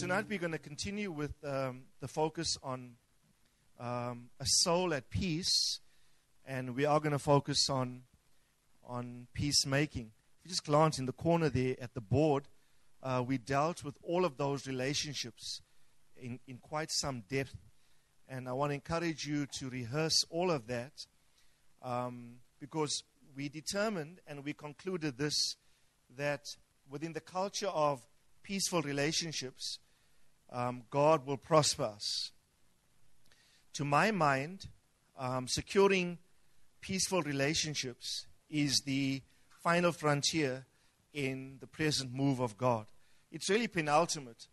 Tonight we're going to continue with um, the focus on um, a soul at peace, and we are going to focus on on peacemaking. If you just glance in the corner there at the board, uh, we dealt with all of those relationships in, in quite some depth, and I want to encourage you to rehearse all of that um, because we determined and we concluded this that within the culture of peaceful relationships, um, God will prosper us. To my mind, um, securing peaceful relationships is the final frontier in the present move of God. It's really penultimate.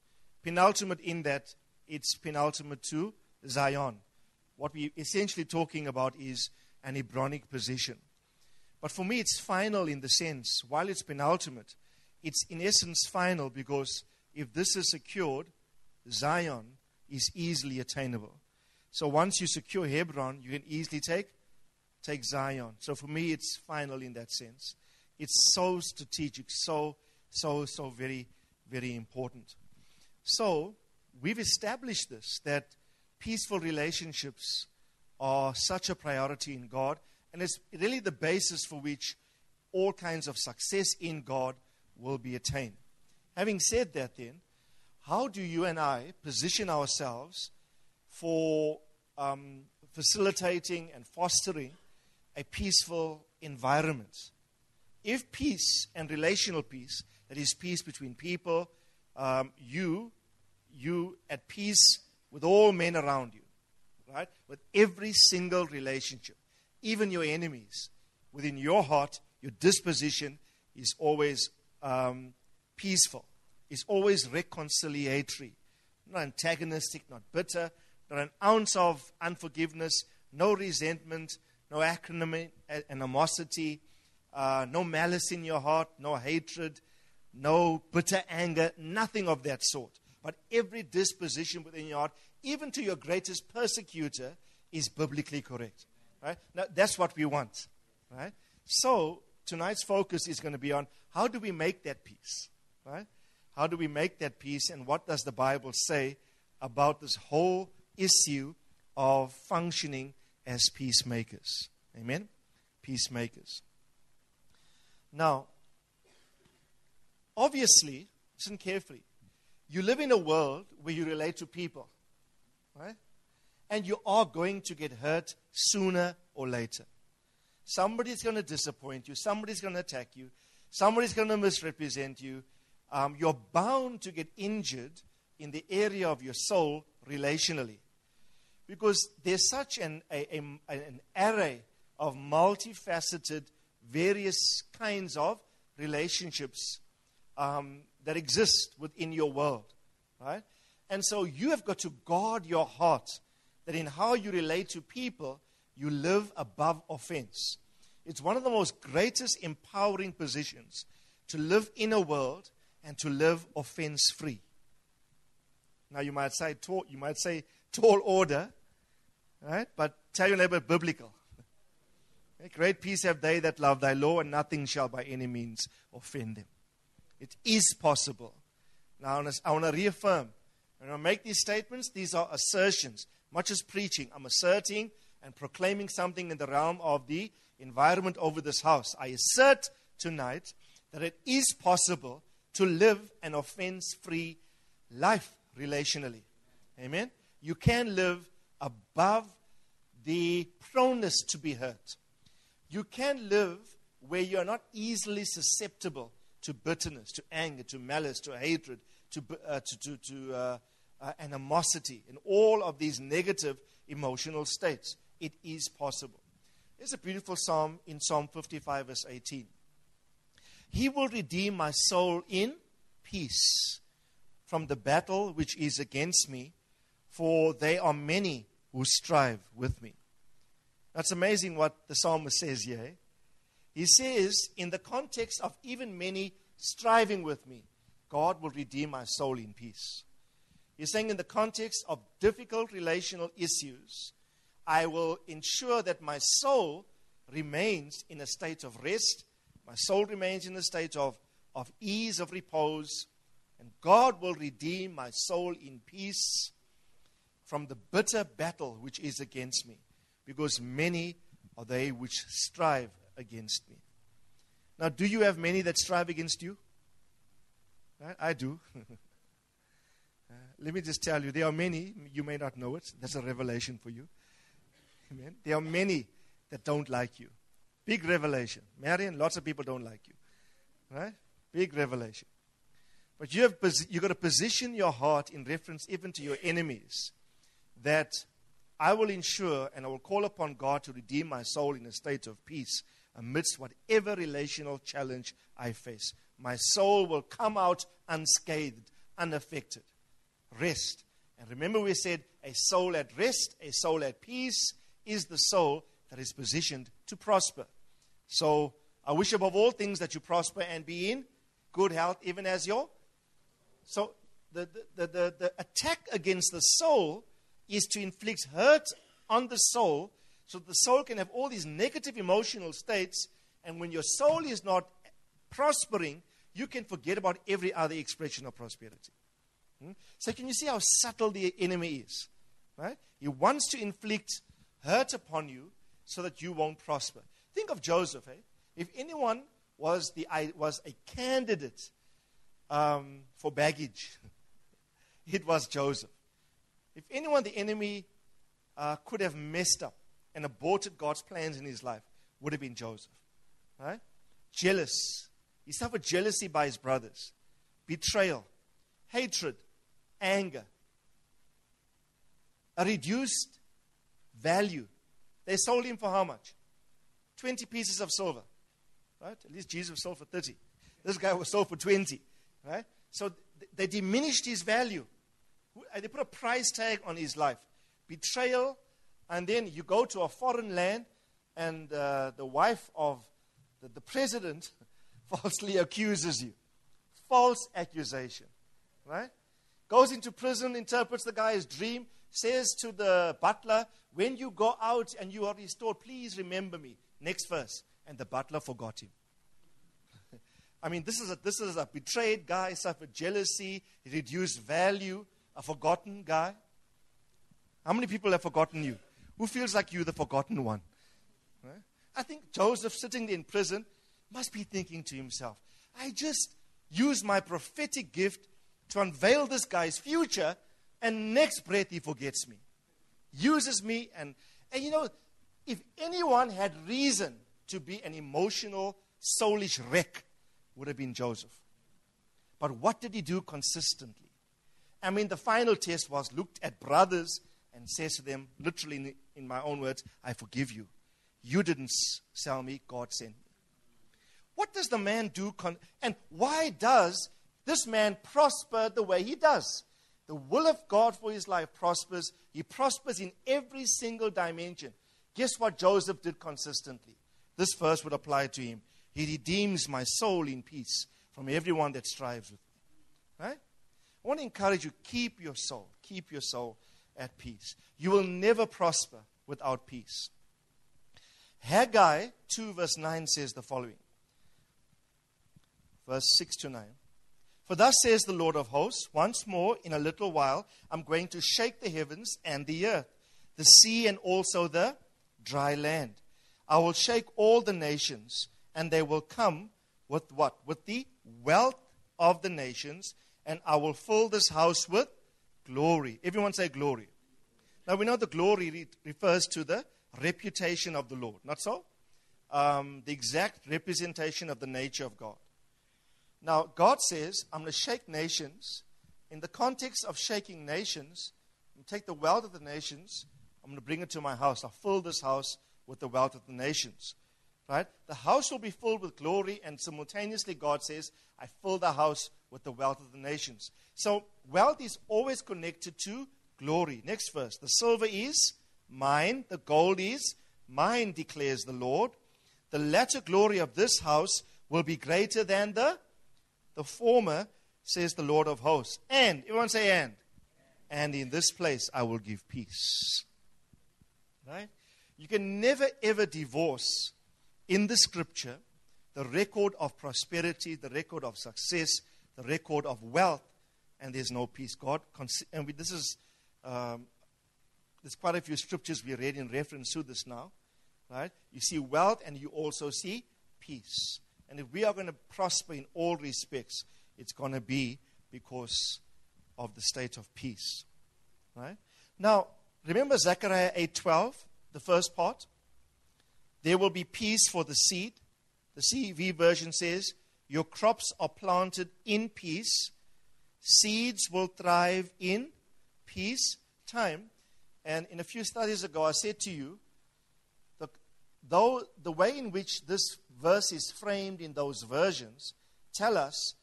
Penultimate in that it's penultimate to Zion. What we're essentially talking about is an Hebronic position. But for me, it's final in the sense, while it's penultimate, it's in essence final because if this is secured, Zion is easily attainable. So once you secure Hebron, you can easily take take Zion. So for me, it's final in that sense. It's so strategic, so so so very very important. So we've established this that peaceful relationships are such a priority in God, and it's really the basis for which all kinds of success in God will be attained. Having said that, then, how do you and I position ourselves for um, facilitating and fostering a peaceful environment? If peace and relational peace, that is, peace between people, um, you, you at peace with all men around you, right? With every single relationship, even your enemies, within your heart, your disposition is always um, peaceful, is always reconciliatory, not antagonistic, not bitter, not an ounce of unforgiveness, no resentment, no acrimony, animosity, uh, no malice in your heart, no hatred, no bitter anger, nothing of that sort. But every disposition within your heart, even to your greatest persecutor, is biblically correct. Right? Now, that's what we want. Right? So, tonight's focus is going to be on how do we make that peace? Right? How do we make that peace, and what does the Bible say about this whole issue of functioning as peacemakers? Amen? Peacemakers. Now, obviously, listen carefully. You live in a world where you relate to people, right? And you are going to get hurt sooner or later. Somebody's going to disappoint you. Somebody's going to attack you. Somebody's going to misrepresent you. Um, you're bound to get injured in the area of your soul relationally. Because there's such an, a, a, an array of multifaceted, various kinds of relationships um, that exist within your world. Right? And so you have got to guard your heart that in how you relate to people, you live above offense. It's one of the most greatest empowering positions to live in a world and to live offense free. Now you might say tall, you might say tall order, right? But tell your neighbor biblical. Great peace have they that love thy law, and nothing shall by any means offend them. It is possible. Now I want to reaffirm. When I make these statements, these are assertions. Much as preaching, I'm asserting and proclaiming something in the realm of the environment over this house. I assert tonight that it is possible to live an offense free life relationally. Amen? You can live above the proneness to be hurt. You can live where you're not easily susceptible to bitterness, to anger, to malice, to hatred, to, uh, to, to, to uh, uh, animosity, and all of these negative emotional states. It is possible. There's a beautiful psalm in Psalm 55, verse 18. He will redeem my soul in peace. from the battle which is against me, for they are many who strive with me. That's amazing what the psalmist says here. He says, in the context of even many striving with me, God will redeem my soul in peace. He's saying, in the context of difficult relational issues, I will ensure that my soul remains in a state of rest, my soul remains in a state of, of ease, of repose, and God will redeem my soul in peace from the bitter battle which is against me, because many are they which strive against me. Now, do you have many that strive against you? Right? I do. Uh, let me just tell you, there are many, you may not know it, that's a revelation for you. Amen. There are many that don't like you. Big revelation. Marion, lots of people don't like you. Right? Big revelation. But you have you've got to position your heart in reference even to your enemies that I will ensure and I will call upon God to redeem my soul in a state of peace amidst whatever relational challenge I face. My soul will come out unscathed, unaffected. Rest. And remember, we said a soul at rest, a soul at peace is the soul that is positioned to prosper. So I wish above all things that you prosper and be in good health, even as your. So the, the, the, the, attack against the soul is to inflict hurt on the soul so the soul can have all these negative emotional states. And when your soul is not prospering, you can forget about every other expression of prosperity. Hmm? So, can you see how subtle the enemy is? Right? He wants to inflict hurt upon you so that you won't prosper. Think of Joseph. Eh? If anyone was, the, was a candidate um, for baggage, it was Joseph. If anyone the enemy uh, could have messed up and aborted God's plans in his life, would have been Joseph. Right? Jealous. He suffered jealousy by his brothers, betrayal, hatred, anger, a reduced value. They sold him for how much? 20 pieces of silver. Right? At least Jesus sold for 30. This guy was sold for 20. Right? So they diminished his value. They put a price tag on his life. Betrayal, and then you go to a foreign land, and uh, the wife of the, the president falsely accuses you. False accusation. Right? Goes into prison, interprets the guy's dream, says to the butler, When you go out and you are restored, please remember me. Next verse. And the butler forgot him. I mean, this is, a, this is a betrayed guy, suffered jealousy, reduced value, a forgotten guy. How many people have forgotten you? Who feels like you, the forgotten one? Right? I think Joseph, sitting in prison, must be thinking to himself, I just used my prophetic gift to unveil this guy's future, and next breath he forgets me. Uses me, and, and you know, if anyone had reason to be an emotional, soulish wreck, would have been Joseph. But what did he do consistently? I mean, the final test was looked at brothers and says to them, literally in, in my own words, I forgive you. You didn't sell me, God sent me. What does the man do? Con- and why does this man prosper the way he does? The will of God for his life prospers. He prospers in every single dimension. Guess what Joseph did consistently? This verse would apply to him. He redeems my soul in peace from everyone that strives with me. Right? I want to encourage you keep your soul, keep your soul at peace. You will never prosper without peace. Haggai 2, verse 9 says the following verse 6 to 9. For thus says the Lord of hosts, once more in a little while I'm going to shake the heavens and the earth, the sea and also the dry land. I will shake all the nations, and they will come with what? With the wealth of the nations, and I will fill this house with glory. Everyone say glory. Now we know the glory re- refers to the reputation of the Lord, not so? Um, the exact representation of the nature of God. Now, God says, I'm going to shake nations. In the context of shaking nations, take the wealth of the nations, I'm going to bring it to my house. I'll fill this house with the wealth of the nations. Right? The house will be filled with glory, and simultaneously, God says, I fill the house with the wealth of the nations. So, wealth is always connected to glory. Next verse. The silver is mine, the gold is mine, declares the Lord. The latter glory of this house will be greater than the, the former, says the Lord of hosts. And, everyone say, and. And in this place I will give peace. Right? You can never ever divorce in the scripture the record of prosperity, the record of success, the record of wealth, and there's no peace. God, and we, this is, um, there's quite a few scriptures we read in reference to this now, right? You see wealth and you also see peace. And if we are going to prosper in all respects, it's going to be because of the state of peace, right? Now, remember Zechariah 8:12, the first part? There will be peace for the seed. The CEV version says, Your crops are planted in peace. Seeds will thrive in peace time. And in a few studies ago, I said to you, the, though the way in which this verse is framed in those versions tell us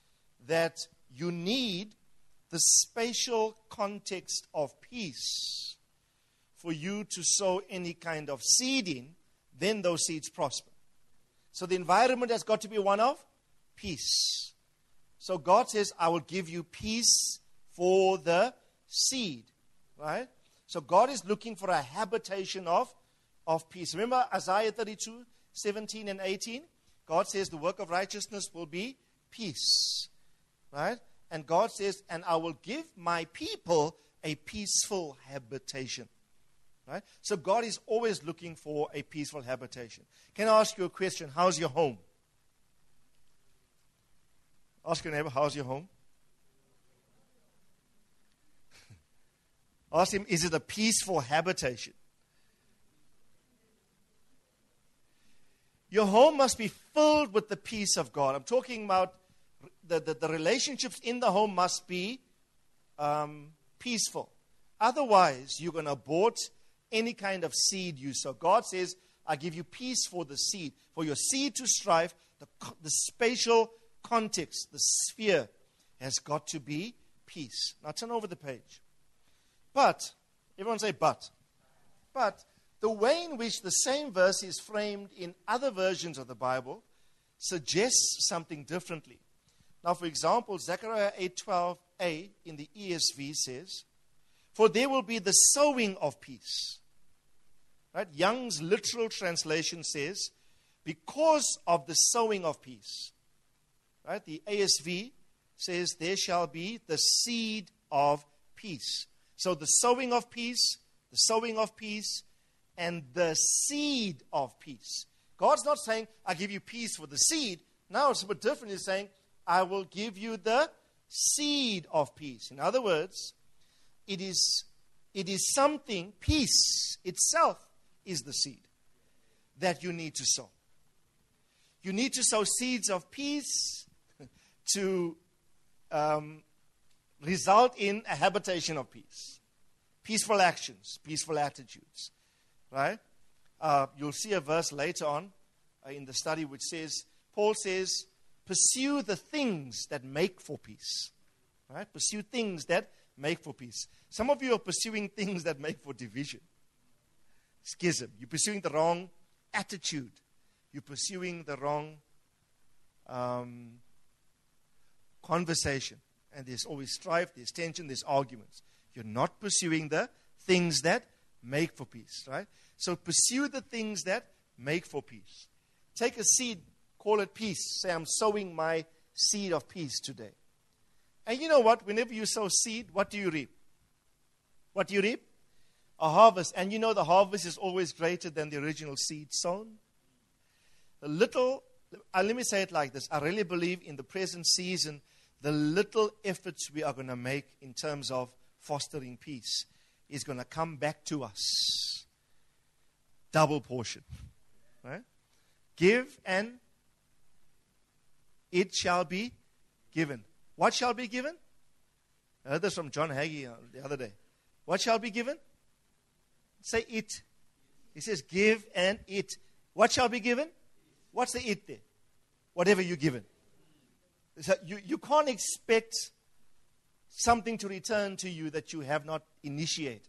that you need the spatial context of peace for you to sow any kind of seed in, then those seeds prosper. So the environment has got to be one of peace. So God says, I will give you peace for the seed. Right? So God is looking for a habitation of, of peace. Remember Isaiah 32, 17 and 18? God says the work of righteousness will be peace. Right? And God says, and I will give my people a peaceful habitation. Right? So God is always looking for a peaceful habitation. Can I ask you a question? How's your home? Ask your neighbor, how's your home? ask him, is it a peaceful habitation? Your home must be filled with the peace of God. I'm talking about the, the, the relationships in the home must be um, peaceful. Otherwise, you're going to abort any kind of seed you sow. God says, I give you peace for the seed. For your seed to strive, the, the spatial context, the sphere, has got to be peace. Now turn over the page. But, everyone say, but. But the way in which the same verse is framed in other versions of the Bible suggests something differently. Now, for example, Zechariah 8:12a in the ESV says, "For there will be the sowing of peace." Right? Young's literal translation says, because of the sowing of peace. Right? The ASV says, there shall be the seed of peace. So the sowing of peace, the sowing of peace, and the seed of peace. God's not saying, I give you peace for the seed. Now it's a bit different. He's saying, I will give you the seed of peace. In other words, it is, it is something, peace itself is the seed that you need to sow. You need to sow seeds of peace to um, result in a habitation of peace. Peaceful actions, peaceful attitudes. Right? Uh, you'll see a verse later on uh, in the study which says, Paul says, pursue the things that make for peace. Right? Pursue things that make for peace. Some of you are pursuing things that make for division schism. You're pursuing the wrong attitude. You're pursuing the wrong um, conversation. And there's always strife, there's tension, there's arguments. You're not pursuing the things that make for peace, right? So pursue the things that make for peace. Take a seed, call it peace. Say, I'm sowing my seed of peace today. And you know what? Whenever you sow seed, what do you reap? What do you reap? A harvest. And you know the harvest is always greater than the original seed sown. The little, uh, let me say it like this I really believe in the present season, the little efforts we are going to make in terms of fostering peace is going to come back to us. Double portion. Right? Give and it shall be given. What shall be given? I heard this from John Hagee uh, the other day. What shall be given? Say it. He says, give and eat. What shall be given? What's the it there? Whatever you're given. So you, you can't expect something to return to you that you have not initiated.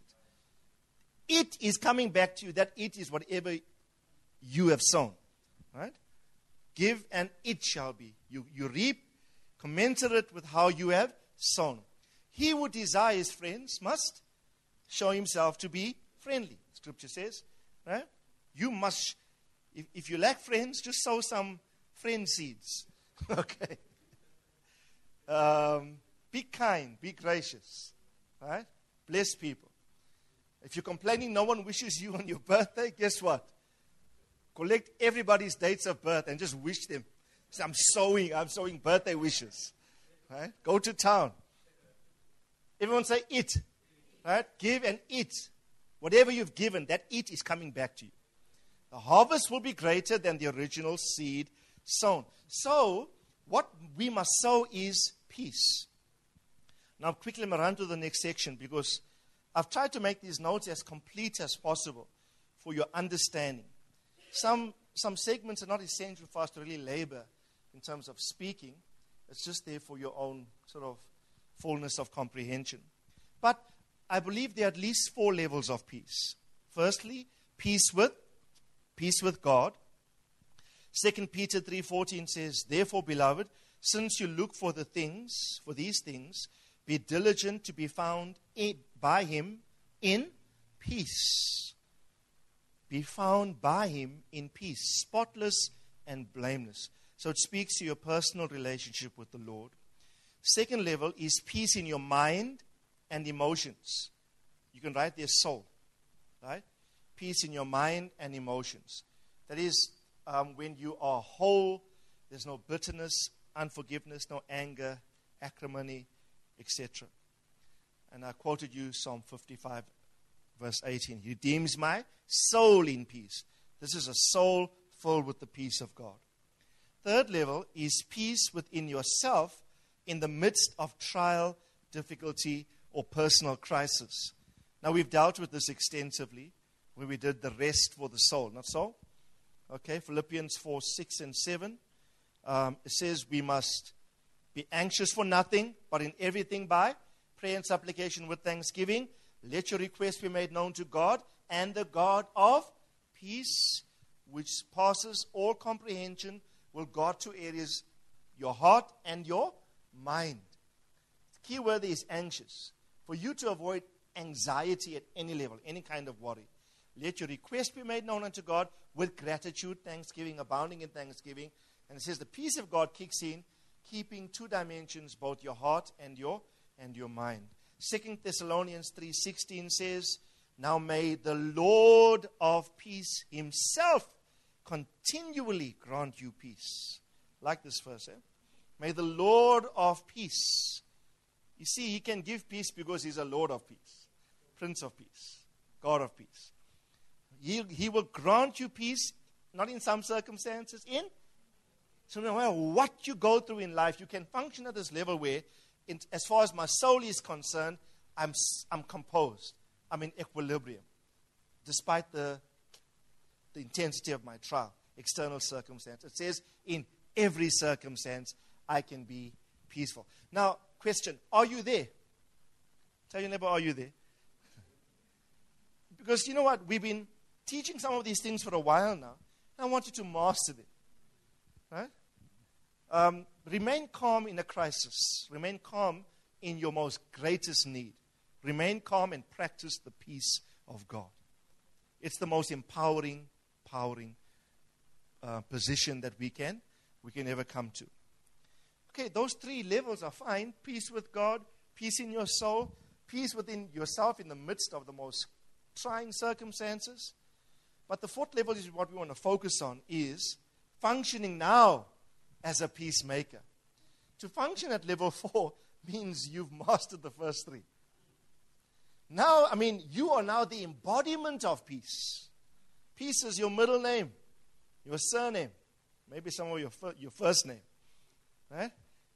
It is coming back to you. That it is whatever you have sown. Right? Give and it shall be. You, you reap commensurate with how you have sown. He who desires friends must show himself to be friendly. Scripture says, right? You must, if, if you lack friends, just sow some friend seeds. okay. Um, be kind, be gracious, right? Bless people. If you're complaining no one wishes you on your birthday, guess what? Collect everybody's dates of birth and just wish them. So I'm sowing, I'm sowing birthday wishes. Right? Go to town. Everyone say it. Right? Give and eat. Whatever you've given, that it is coming back to you. The harvest will be greater than the original seed sown. So, what we must sow is peace. Now, quickly, I'm run to the next section because I've tried to make these notes as complete as possible for your understanding. Some, some segments are not essential for us to really labor in terms of speaking, it's just there for your own sort of fullness of comprehension. But I believe there are at least four levels of peace. Firstly, peace with peace with God. Second Peter 3:14 says, "Therefore, beloved, since you look for the things, for these things, be diligent to be found in, by him in peace. Be found by him in peace, spotless and blameless." So it speaks to your personal relationship with the Lord. Second level is peace in your mind and emotions. You can write their soul, right? Peace in your mind and emotions. That is um, when you are whole, there's no bitterness, unforgiveness, no anger, acrimony, etc. And I quoted you Psalm 55, verse 18. He redeems my soul in peace. This is a soul filled with the peace of God. Third level is peace within yourself in the midst of trial, difficulty, or personal crisis. Now, we've dealt with this extensively when we did the rest for the soul, not so? Okay, Philippians 4 6 and 7. Um, it says we must be anxious for nothing, but in everything by prayer and supplication with thanksgiving. Let your requests be made known to God, and the God of peace, which passes all comprehension, will guard two areas your heart and your mind. The key word is anxious. For you to avoid anxiety at any level, any kind of worry, let your request be made known unto God with gratitude, thanksgiving, abounding in thanksgiving. And it says the peace of God kicks in, keeping two dimensions, both your heart and your and your mind. Second Thessalonians 3:16 says, Now may the Lord of peace himself continually grant you peace. Like this verse, eh? May the Lord of peace. You see, he can give peace because he's a Lord of peace, Prince of peace, God of peace. He, he will grant you peace, not in some circumstances, in. So no matter what you go through in life, you can function at this level where, in, as far as my soul is concerned, I'm, I'm composed. I'm in equilibrium, despite the the intensity of my trial, external circumstance. It says, in every circumstance, I can be peaceful. Now, question Are you there? Tell your neighbor, Are you there? because you know what? We've been teaching some of these things for a while now. and I want you to master them. Right? Um, remain calm in a crisis. Remain calm in your most greatest need. Remain calm and practice the peace of God. It's the most empowering empowering uh, position that we can we can ever come to. Okay, those three levels are fine: peace with God, peace in your soul, peace within yourself in the midst of the most trying circumstances. But the fourth level is what we want to focus on is functioning now as a peacemaker. To function at level four means you've mastered the first three. Now, I mean, you are now the embodiment of peace. Peace is your middle name, your surname, maybe some of your, your first name. Right?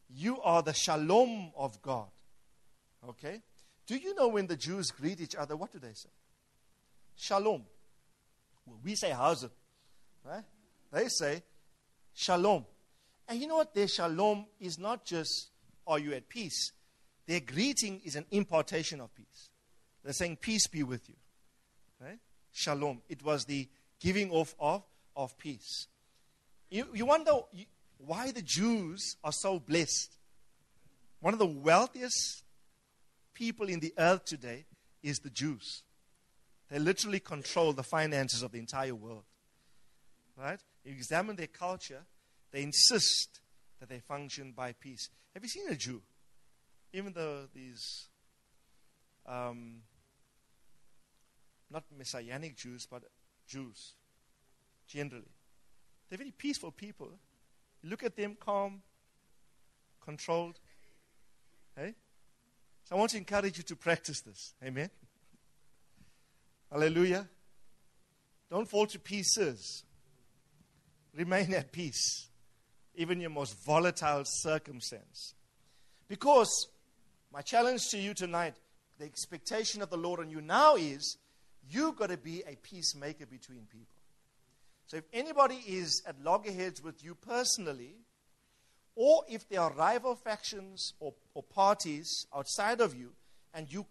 You are the shalom of God. Okay? Do you know when the Jews greet each other, what do they say? Shalom. Well, we say it? Right? They say shalom. And you know what? Their shalom is not just, are you at peace? Their greeting is an impartation of peace. They're saying, peace be with you. Right? Shalom. It was the giving off of, of peace. You, you wonder why the Jews are so blessed. One of the wealthiest people in the earth today is the Jews. They literally control the finances of the entire world. Right? You examine their culture, they insist that they function by peace. Have you seen a Jew? Even though these, um, not messianic Jews, but Jews, generally, they're very peaceful people. Look at them calm, controlled. Hey? So I want to encourage you to practice this. Amen. Hallelujah. Don't fall to pieces. Remain at peace, even in your most volatile circumstance. Because my challenge to you tonight, the expectation of the Lord on you now is you've got to be a peacemaker between people. So if anybody is at loggerheads with you personally, or if there are rival factions or, or parties outside of you, and you,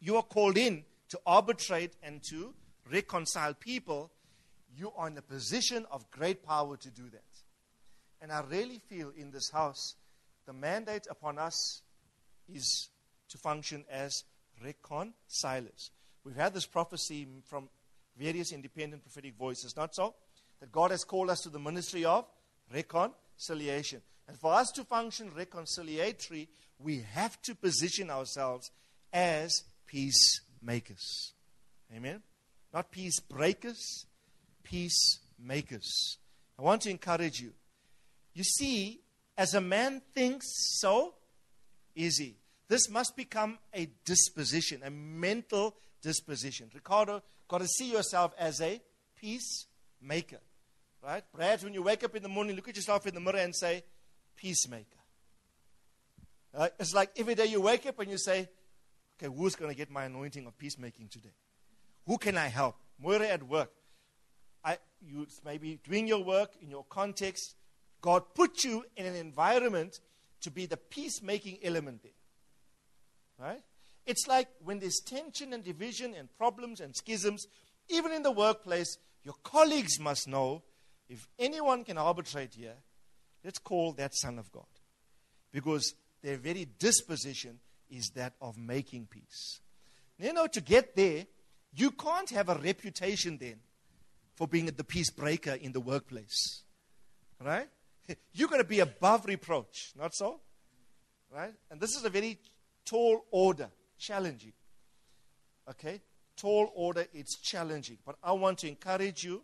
you are called in to arbitrate and to reconcile people, you are in a position of great power to do that. And I really feel in this house, the mandate upon us is to function as reconcilers. We've had this prophecy from various independent prophetic voices, not so? That God has called us to the ministry of reconciliation. And for us to function reconciliatory, we have to position ourselves as peacemakers. Amen? Not peace breakers, peacemakers. I want to encourage you. You see, as a man thinks, so is he. This must become a disposition, a mental disposition. Ricardo, got to see yourself as a peacemaker. Right? Perhaps when you wake up in the morning, look at yourself in the mirror and say, peacemaker. Right? It's like every day you wake up and you say, okay, who's going to get my anointing of peacemaking today? Who can I help? Moira at work. I, you maybe doing your work in your context. God put you in an environment to be the peacemaking element there. Right? It's like when there's tension and division and problems and schisms, even in the workplace, your colleagues must know if anyone can arbitrate here, let's call that Son of God. Because their very disposition is that of making peace. You know, to get there, you can't have a reputation then for being the peace breaker in the workplace. Right? You're going to be above reproach, not so? Right? And this is a very tall order, challenging. Okay? Tall order, it's challenging. But I want to encourage you.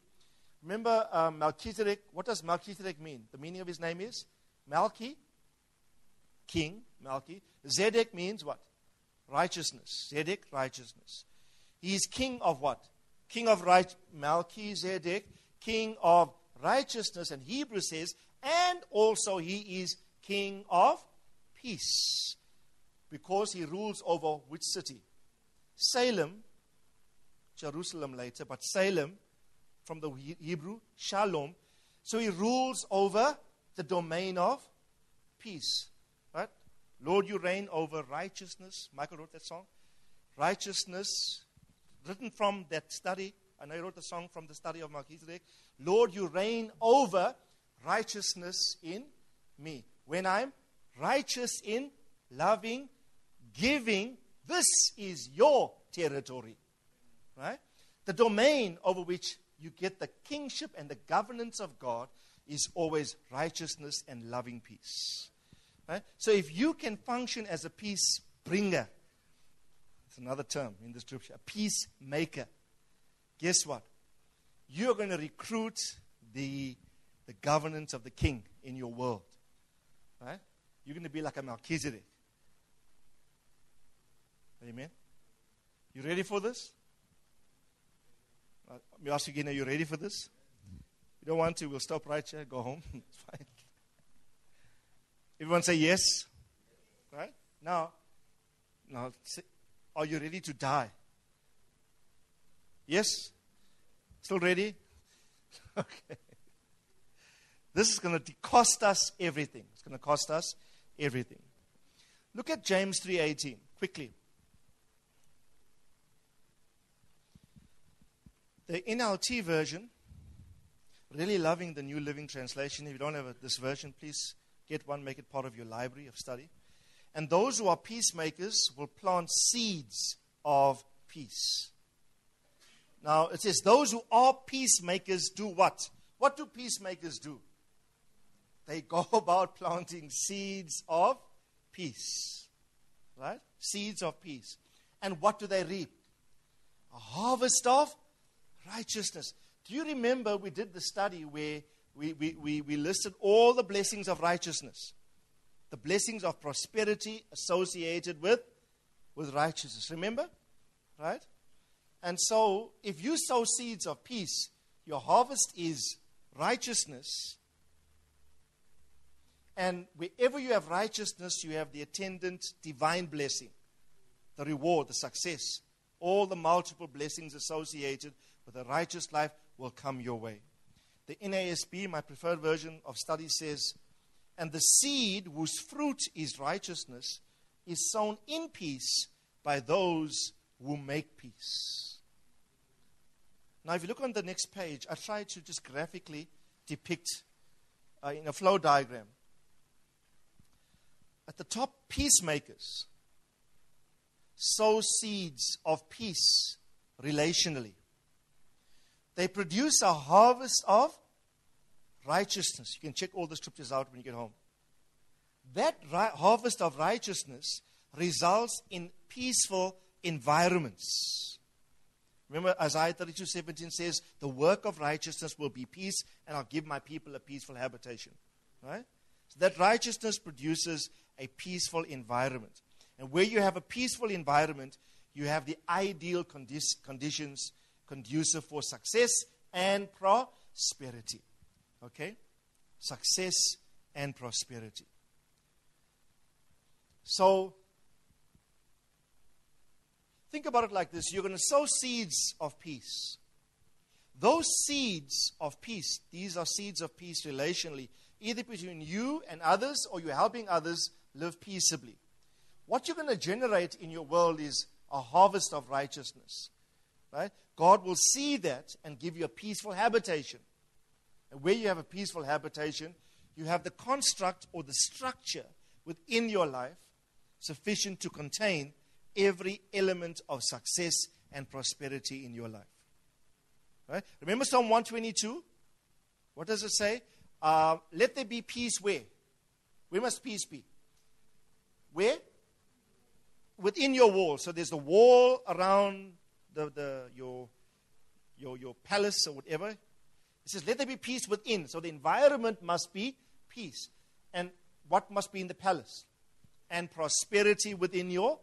Remember um, Melchizedek? What does Melchizedek mean? The meaning of his name is Malchi, king, Malchi. Zedek means what? Righteousness. Zedek, righteousness. He is king of what? King of right, Melchizedek, king of righteousness. And Hebrew says, and also he is king of peace. Because he rules over which city? Salem, Jerusalem later, but Salem from the Hebrew, Shalom. So he rules over the domain of peace. Right? Lord, you reign over righteousness. Michael wrote that song. Righteousness, written from that study. And I wrote the song from the study of Melchizedek. Lord, you reign over righteousness in me. When I'm righteous in loving, giving, this is your territory. Right? The domain over which you get the kingship and the governance of God is always righteousness and loving peace. Right? So if you can function as a peace bringer, it's another term in the scripture, a peacemaker. Guess what? You're going to recruit the, the governance of the king in your world. Right? You're going to be like a Melchizedek. Amen. You ready for this? Uh, let me ask you again, are you ready for this? You don't want to, we'll stop right here, go home. it's fine. Everyone say yes. Right? Now, now are you ready to die? Yes? Still ready? okay. This is going to cost us everything. It's going to cost us everything. Look at James 3:18 quickly. The NLT version, really loving the New Living Translation. If you don't have this version, please get one, make it part of your library of study. And those who are peacemakers will plant seeds of peace. Now, it says, those who are peacemakers do what? What do peacemakers do? They go about planting seeds of peace. Right? Seeds of peace. And what do they reap? A harvest of righteousness. Do you remember we did the study where we, we, we, we listed all the blessings of righteousness? The blessings of prosperity associated with, with righteousness. Remember? Right? And so, if you sow seeds of peace, your harvest is righteousness. And wherever you have righteousness, you have the attendant divine blessing, the reward, the success. All the multiple blessings associated a righteous life will come your way. The NASB, my preferred version of study, says, And the seed whose fruit is righteousness is sown in peace by those who make peace. Now, if you look on the next page, I try to just graphically depict uh, in a flow diagram. At the top, peacemakers sow seeds of peace relationally. They produce a harvest of righteousness. You can check all the scriptures out when you get home. That ri- harvest of righteousness results in peaceful environments. Remember, Isaiah 32 17 says, The work of righteousness will be peace, and I'll give my people a peaceful habitation. Right? So that righteousness produces a peaceful environment. And where you have a peaceful environment, you have the ideal condi- conditions conducive for success and prosperity. Okay? Success and prosperity. So, think about it like this you're going to sow seeds of peace. Those seeds of peace, these are seeds of peace relationally, either between you and others or you're helping others live peaceably. What you're going to generate in your world is a harvest of righteousness. Right? God will see that and give you a peaceful habitation. And where you have a peaceful habitation, you have the construct or the structure within your life sufficient to contain every element of success and prosperity in your life. Right? Remember Psalm 122? What does it say? Uh, let there be peace where? Where must peace be? Where? Within your wall. So there's the wall around the, the, your, your, your palace or whatever. It says, let there be peace within. So the environment must be peace. And what must be in the palace? And prosperity within your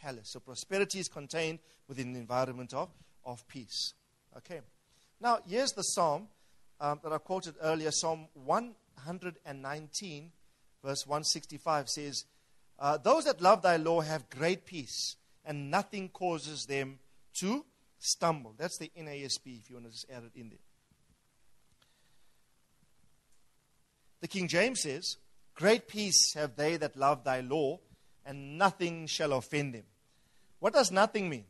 palace. So prosperity is contained within the environment of, of peace. Okay. Now, here's the psalm um, that I quoted earlier Psalm 119, verse 165 says, uh, Those that love thy law have great peace, and nothing causes them to stumble. That's the NASB, if you want to just add it in there. The King James says, Great peace have they that love thy law, and nothing shall offend them. What does nothing mean?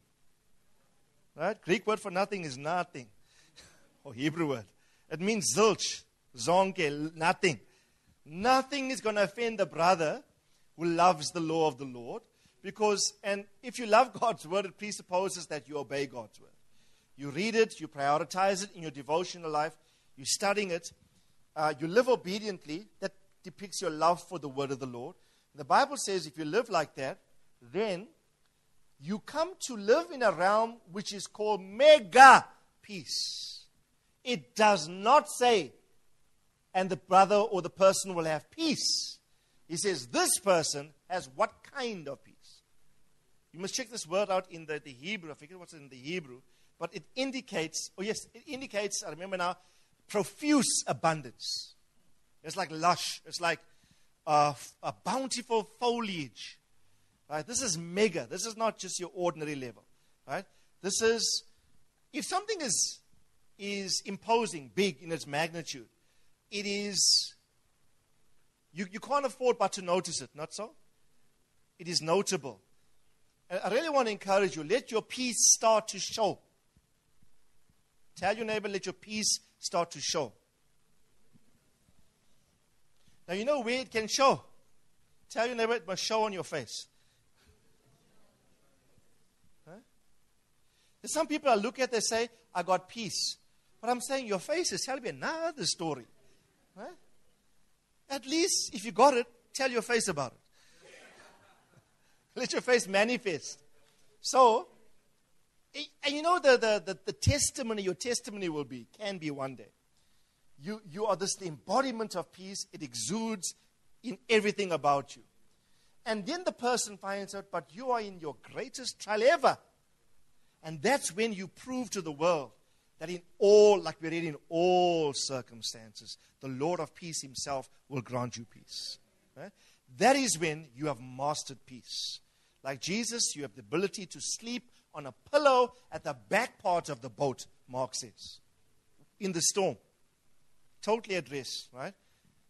Right? Greek word for nothing is nothing. or Hebrew word. It means zilch, zonke, nothing. Nothing is going to offend the brother who loves the law of the Lord because, and if you love God's word, it presupposes that you obey God's word. You read it, you prioritize it in your devotional life, you're studying it, uh, you live obediently. That depicts your love for the word of the Lord. The Bible says if you live like that, then you come to live in a realm which is called mega peace. It does not say, and the brother or the person will have peace. He says, this person has what kind of peace? You must check this word out in the, the Hebrew. I forget what's in the Hebrew. But it indicates, oh yes, it indicates, I remember now, profuse abundance. It's like lush. It's like uh, a bountiful foliage. Right? This is mega. This is not just your ordinary level. Right? This is, if something is, is imposing, big in its magnitude, it is, you, you can't afford but to notice it, not so? It is notable. I really want to encourage you let your peace start to show. Tell your neighbor, let your peace start to show. Now, you know where it can show. Tell your neighbor it must show on your face. Huh? Some people I look at, they say, I got peace. But I'm saying your face is telling me another story. Right? At least if you got it, tell your face about it. Let your face manifest. So, and you know the, the, the, the, testimony, your testimony will be, can be one day. You, you are this embodiment of peace. It exudes in everything about you. And then the person finds out, but you are in your greatest trial ever. And that's when you prove to the world that in all, like we read in all circumstances, the Lord of peace himself will grant you peace. Right? That is when you have mastered peace. Like Jesus, you have the ability to sleep on a pillow at the back part of the boat, Mark says, in the storm. Totally at rest, right?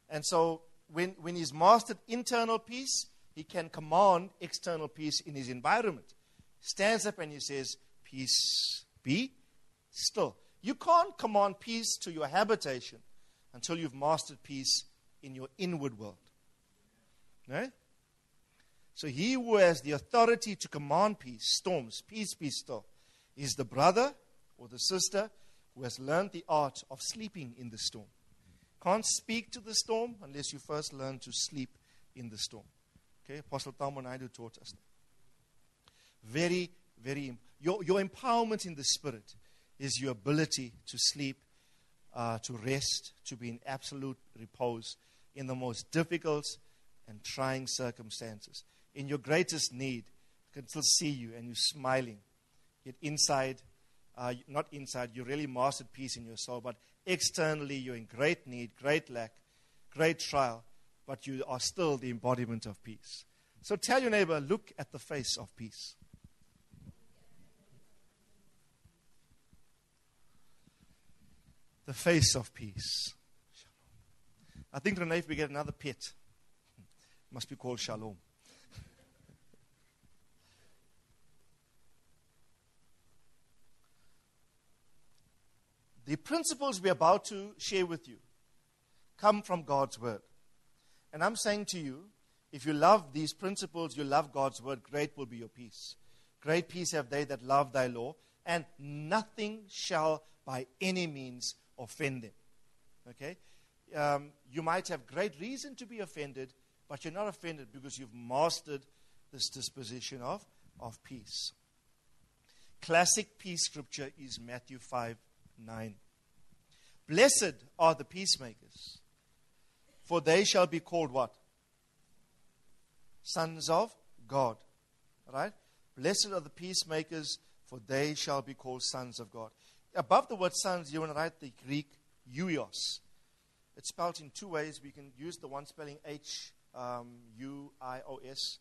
And so when, when he's mastered internal peace, he can command external peace in his environment. Stands up and he says, Peace be still. You can't command peace to your habitation until you've mastered peace in your inward world. Right? So he who has the authority to command peace, storms, peace be still, is the brother or the sister who has learned the art of sleeping in the storm. Can't speak to the storm unless you first learn to sleep in the storm. Okay, Apostle Talmonaidu taught us that. Very, very, your, your empowerment in the Spirit is your ability to sleep, uh, to rest, to be in absolute repose in the most difficult and trying circumstances in your greatest need can still see you and you're smiling. Yet inside, uh, not inside, you really mastered peace in your soul, but externally, you're in great need, great lack, great trial, but you are still the embodiment of peace. So tell your neighbor, look at the face of peace. The face of peace. I think, Renee, if we get another pet, must be called Shalom. The principles we're about to share with you come from God's Word. And I'm saying to you, if you love these principles, you love God's Word, great will be your peace. Great peace have they that love thy law, and nothing shall by any means offend them. Okay? Um, you might have great reason to be offended, but you're not offended because you've mastered this disposition of, of peace. Classic peace scripture is Matthew 5 9. Blessed are the peacemakers, for they shall be called what? Sons of God. Right? Blessed are the peacemakers, for they shall be called sons of God. Above the word sons, you want to write the Greek huios. It's spelled in two ways. We can use the one spelling H um, U I O S.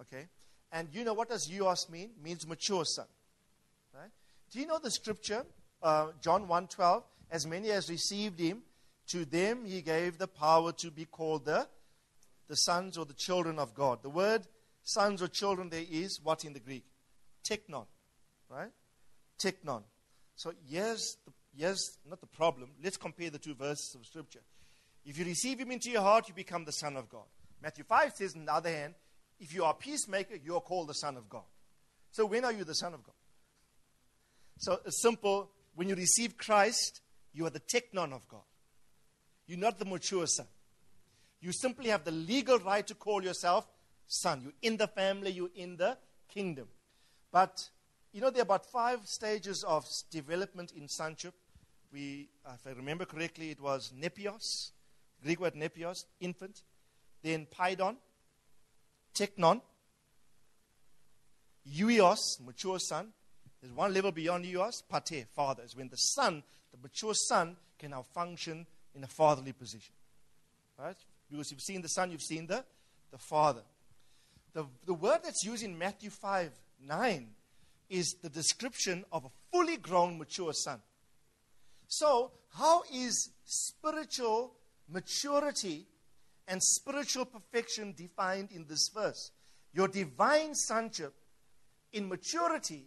Okay? And you know what does huios mean? It means mature son. Right? Do you know the scripture uh, John 1:12, as many as received him, to them he gave the power to be called the, the sons or the children of God. The word sons or children there is what in the Greek? Teknon. Right? Teknon. So the, here's not the problem. Let's compare the two verses of Scripture. If you receive him into your heart, you become the Son of God. Matthew 5 says, on the other hand, if you are a peacemaker, you are called the Son of God. So when are you the Son of God? So a simple when you receive Christ, you are the teknon of God. You're not the mature son. You simply have the legal right to call yourself son. You're in the family, you're in the kingdom. But, you know, there are about five stages of development in sonship. We, uh, if I remember correctly, it was nepios, Greek word nepios, infant. Then paidon, teknon, huios, mature son, there's one level beyond yours, pater, father, is when the son, the mature son, can now function in a fatherly position. Right? Because you've seen the son, you've seen the, the father. The, the word that's used in Matthew 5 9 is the description of a fully grown, mature son. So, how is spiritual maturity and spiritual perfection defined in this verse. Your divine sonship in maturity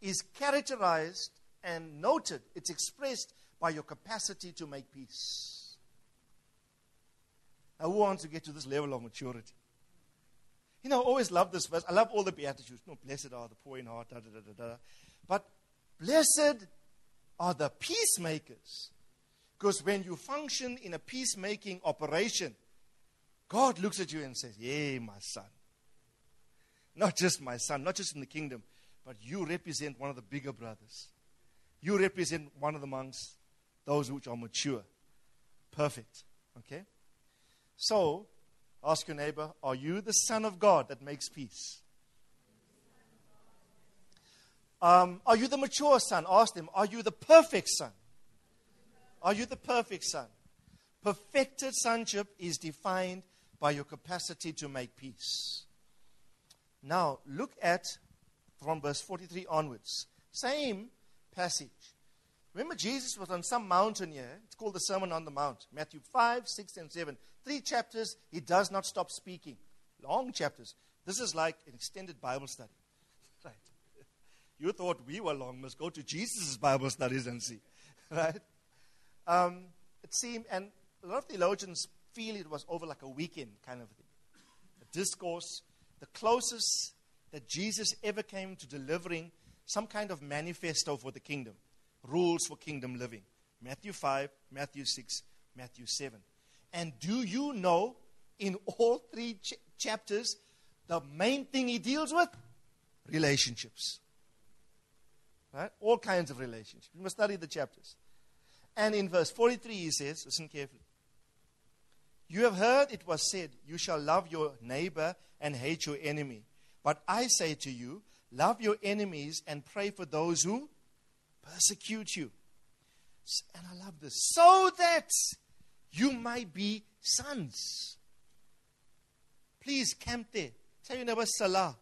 is characterized and noted, it's expressed by your capacity to make peace. Now, who wants to get to this level of maturity? You know, I always love this verse. I love all the Beatitudes. No, blessed are the poor in heart, da, da, da, da, da. But blessed are the peacemakers. Because when you function in a peacemaking operation, God looks at you and says, Yay, my son. Not just my son, not just in the kingdom, but you represent one of the bigger brothers. You represent one of the monks, those which are mature. Perfect. Okay? So, ask your neighbor, are you the son of God that makes peace? Um, are you the mature son? Ask them, are you the perfect son? Are you the perfect son? Perfected sonship is defined by your capacity to make peace. Now, look at from verse 43 onwards. Same passage. Remember, Jesus was on some mountain here. It's called the Sermon on the Mount. Matthew 5, 6, and 7. Three chapters, he does not stop speaking. Long chapters. This is like an extended Bible study. Right? You thought we were long. Must go to Jesus' Bible studies and see. Right? Um, it seemed, and a lot of theologians feel it was over like a weekend kind of thing. A discourse, the closest that Jesus ever came to delivering some kind of manifesto for the kingdom, rules for kingdom living. Matthew 5, Matthew 6, Matthew 7. And do you know in all three ch- chapters, the main thing he deals with? Relationships. Right? All kinds of relationships. We must study the chapters. And in verse 43, he says, listen carefully. You have heard it was said, You shall love your neighbor and hate your enemy. But I say to you, love your enemies and pray for those who persecute you. And I love this. So that you might be sons. Please camp there. Tell your neighbor Selah.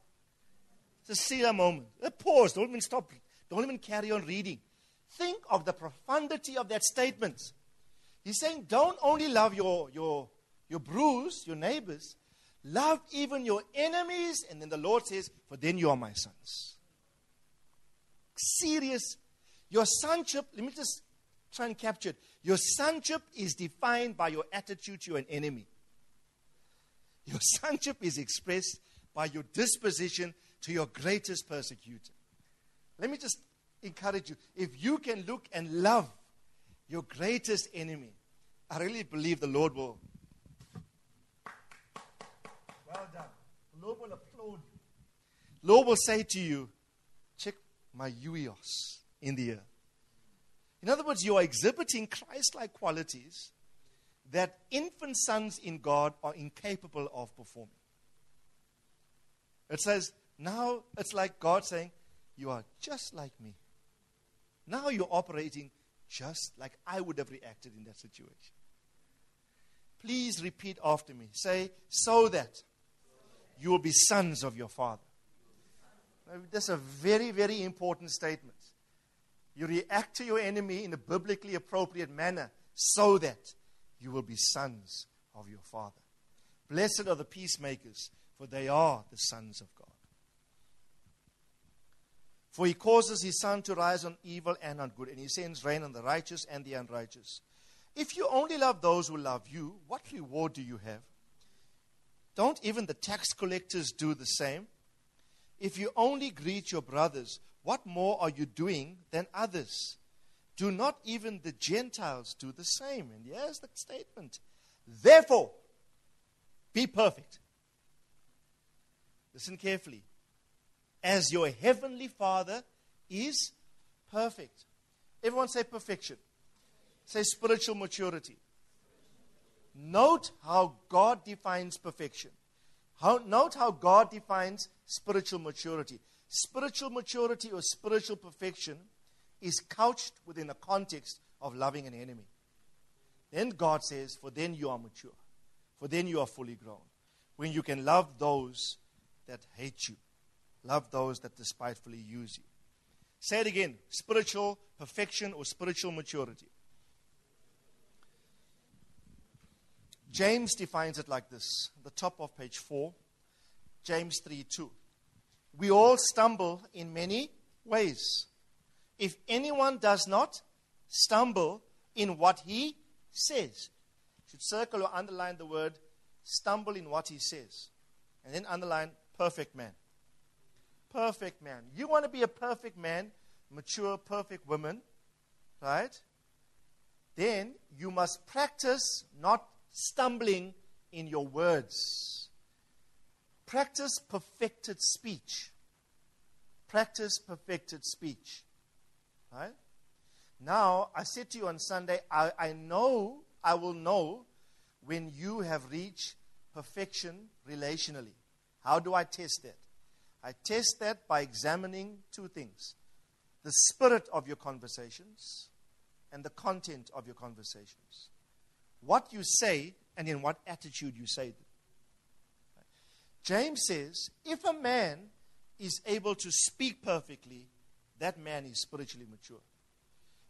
It's a Selah moment. A pause. Don't even stop. Don't even carry on reading. Think of the profundity of that statement. He's saying, don't only love your, your, your bruise, your neighbors, love even your enemies. And then the Lord says, for then you are my sons. Serious. Your sonship, let me just try and capture it. Your sonship is defined by your attitude to an enemy. Your sonship is expressed by your disposition to your greatest persecutor. Let me just encourage you. If you can look and love your greatest enemy, I really believe the Lord will. Well done. The Lord will applaud you. Lord will say to you, check my huios in the earth. In other words, you are exhibiting Christ like qualities that infant sons in God are incapable of performing. It says, now it's like God saying, You are just like me. Now you're operating just like I would have reacted in that situation. Please repeat after me. Say, so that you will be sons of your Father. That's a very, very important statement. You react to your enemy in a biblically appropriate manner so that you will be sons of your Father. Blessed are the peacemakers, for they are the sons of God. For he causes his sun to rise on evil and on good, and he sends rain on the righteous and the unrighteous. If you only love those who love you, what reward do you have? Don't even the tax collectors do the same? If you only greet your brothers, what more are you doing than others? Do not even the Gentiles do the same? And here's the statement Therefore, be perfect. Listen carefully as your heavenly Father is perfect. Everyone say perfection. Say spiritual maturity. Note how God defines perfection. How, note how God defines spiritual maturity. Spiritual maturity or spiritual perfection is couched within the context of loving an enemy. Then God says, For then you are mature. For then you are fully grown. When you can love those that hate you. Love those that despitefully use you. Say it again spiritual perfection or spiritual maturity. James defines it like this, the top of page 4, James 3 2. We all stumble in many ways. If anyone does not stumble in what he says, should circle or underline the word stumble in what he says. And then underline perfect man. Perfect man. You want to be a perfect man, mature, perfect woman, right? Then you must practice not stumbling in your words. Practice perfected speech. Practice perfected speech. Right? Now, I said to you on Sunday, I, I know, I will know when you have reached perfection relationally. How do I test that? I test that by examining two things the spirit of your conversations and the content of your conversations. What you say and in what attitude you say them. James says if a man is able to speak perfectly, that man is spiritually mature.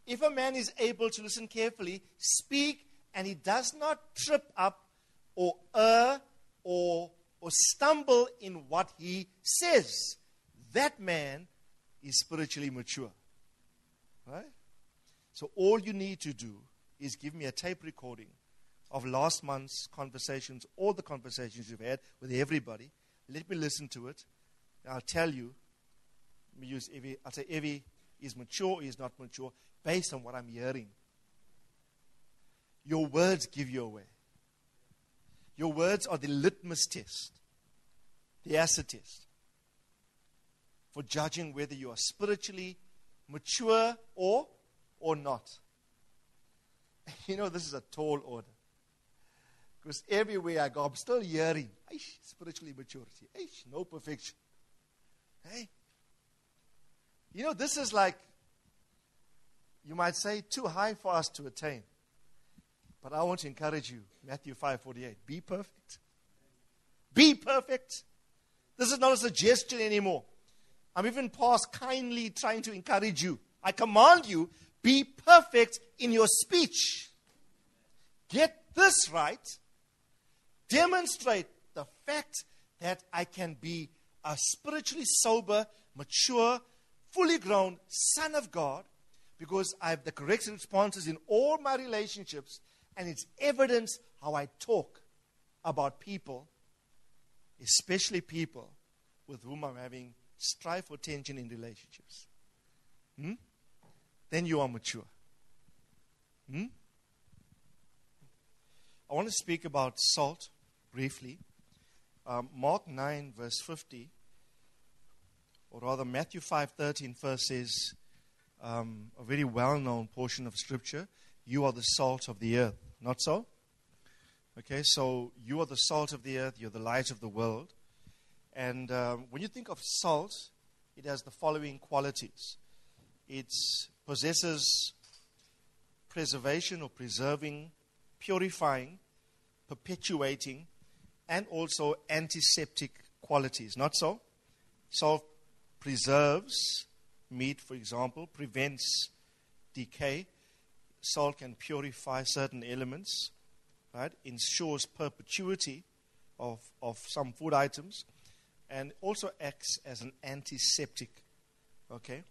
If a man is able to listen carefully, speak, and he does not trip up or err or, or stumble in what he says, that man is spiritually mature. Right? So all you need to do is give me a tape recording of last month's conversations, all the conversations you've had with everybody. Let me listen to it. I'll tell you. Use Evie, I'll say Evie is mature, or is not mature, based on what I'm hearing. Your words give you away. Your words are the litmus test, the acid test for judging whether you are spiritually mature or or not. You know, this is a tall order. Because everywhere I go, I'm still hearing, Aish, spiritually maturity. Aish, no perfection. Hey? You know, this is like, you might say, too high for us to attain. But I want to encourage you, Matthew 5:48, be perfect. Be perfect. This is not a suggestion anymore. I'm even past kindly trying to encourage you. I command you, be perfect in your speech. Get this right. Demonstrate the fact that I can be a spiritually sober, mature, fully grown son of God because I have the correct responses in all my relationships, and it's evidence how I talk about people, especially people with whom I'm having strife or tension in relationships. Hmm? Then you are mature. Hmm? I want to speak about salt briefly. Um, Mark 9, verse 50, or rather Matthew 5, 13 first says, um, a very well known portion of Scripture, you are the salt of the earth. Not so? Okay, so you are the salt of the earth, you're the light of the world. And um, when you think of salt, it has the following qualities it's possesses preservation or preserving, purifying, perpetuating, and also antiseptic qualities. Not so? Salt preserves meat, for example, prevents decay. Salt can purify certain elements, right? Ensures perpetuity of, of some food items, and also acts as an antiseptic. Okay?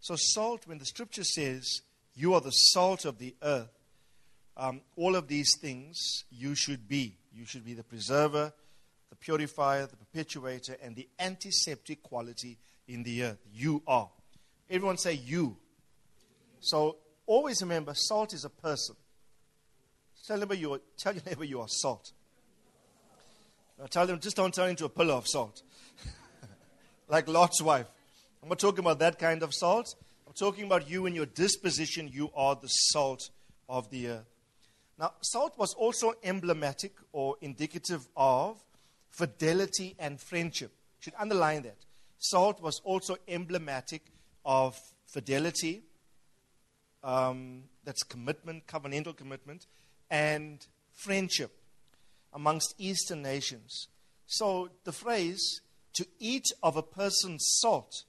So, salt, when the scripture says, you are the salt of the earth, um, all of these things you should be. You should be the preserver, the purifier, the perpetuator, and the antiseptic quality in the earth. You are. Everyone say you. So, always remember salt is a person. Tell, neighbor you are, tell your neighbor you are salt. Now tell them, just don't turn into a pillar of salt. like Lot's wife. I'm not talking about that kind of salt. I'm talking about you and your disposition. You are the salt of the earth. Now, salt was also emblematic or indicative of fidelity and friendship. You should underline that. Salt was also emblematic of fidelity, um, that's commitment, covenantal commitment, and friendship amongst Eastern nations. So the phrase, to eat of a person's salt,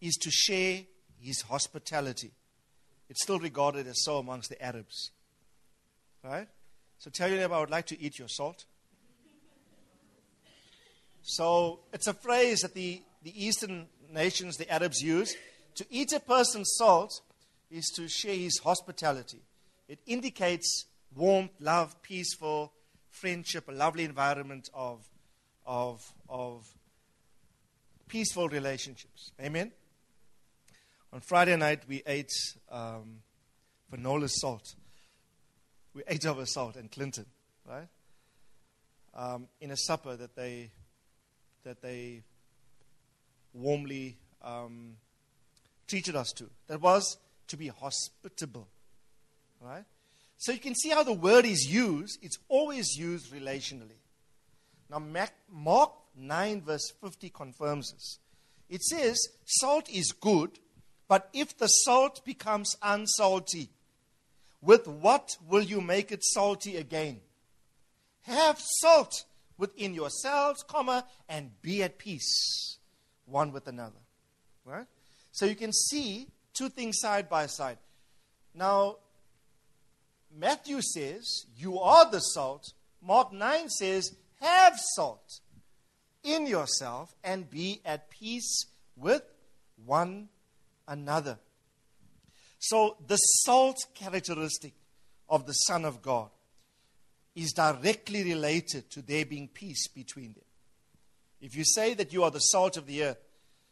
is to share his hospitality. It's still regarded as so amongst the Arabs. Right? So tell your neighbor, I would like to eat your salt. So it's a phrase that the, the Eastern nations, the Arabs, use. To eat a person's salt is to share his hospitality. It indicates warmth, love, peaceful, friendship, a lovely environment of, of, of peaceful relationships. Amen? On Friday night, we ate um, Vanola's salt. We ate over salt in Clinton, right? Um, in a supper that they, that they warmly um, treated us to. That was to be hospitable, right? So you can see how the word is used. It's always used relationally. Now, Mark 9, verse 50 confirms this. It says, Salt is good, but if the salt becomes unsalty, with what will you make it salty again? Have salt within yourselves, comma, and be at peace one with another. Right? So you can see two things side by side. Now, Matthew says, You are the salt. Mark 9 says, Have salt in yourself and be at peace with one another. So, the salt characteristic of the Son of God is directly related to there being peace between them. If you say that you are the salt of the earth,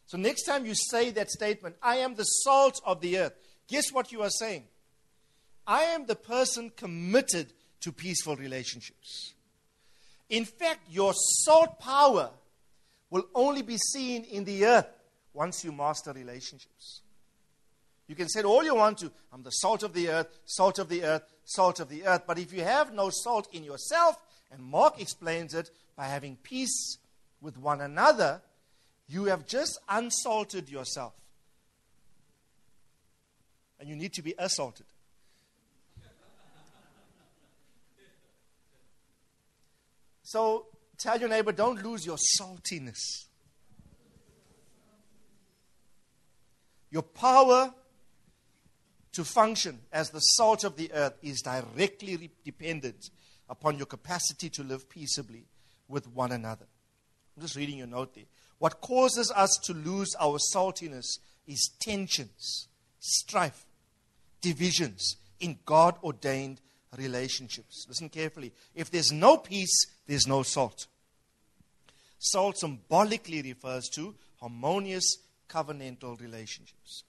so next time you say that statement, I am the salt of the earth, guess what you are saying? I am the person committed to peaceful relationships. In fact, your salt power will only be seen in the earth once you master relationships. You can say all you want to, I'm the salt of the earth, salt of the earth, salt of the earth. But if you have no salt in yourself, and Mark explains it by having peace with one another, you have just unsalted yourself. And you need to be assaulted. So tell your neighbor, don't lose your saltiness. Your power to function as the salt of the earth is directly re- dependent upon your capacity to live peaceably with one another. I'm just reading your note there. What causes us to lose our saltiness is tensions, strife, divisions in God ordained relationships. Listen carefully. If there's no peace, there's no salt. Salt symbolically refers to harmonious covenantal relationships.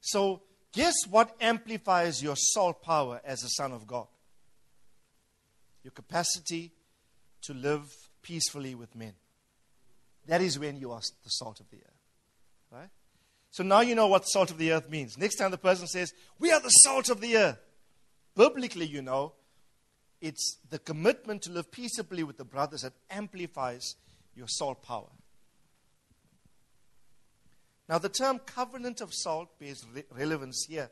So, guess what amplifies your salt power as a son of God? Your capacity to live peacefully with men. That is when you are the salt of the earth. Right? So now you know what salt of the earth means. Next time the person says, We are the salt of the earth. Biblically, you know, it's the commitment to live peaceably with the brothers that amplifies your salt power. Now, the term covenant of salt bears re- relevance here.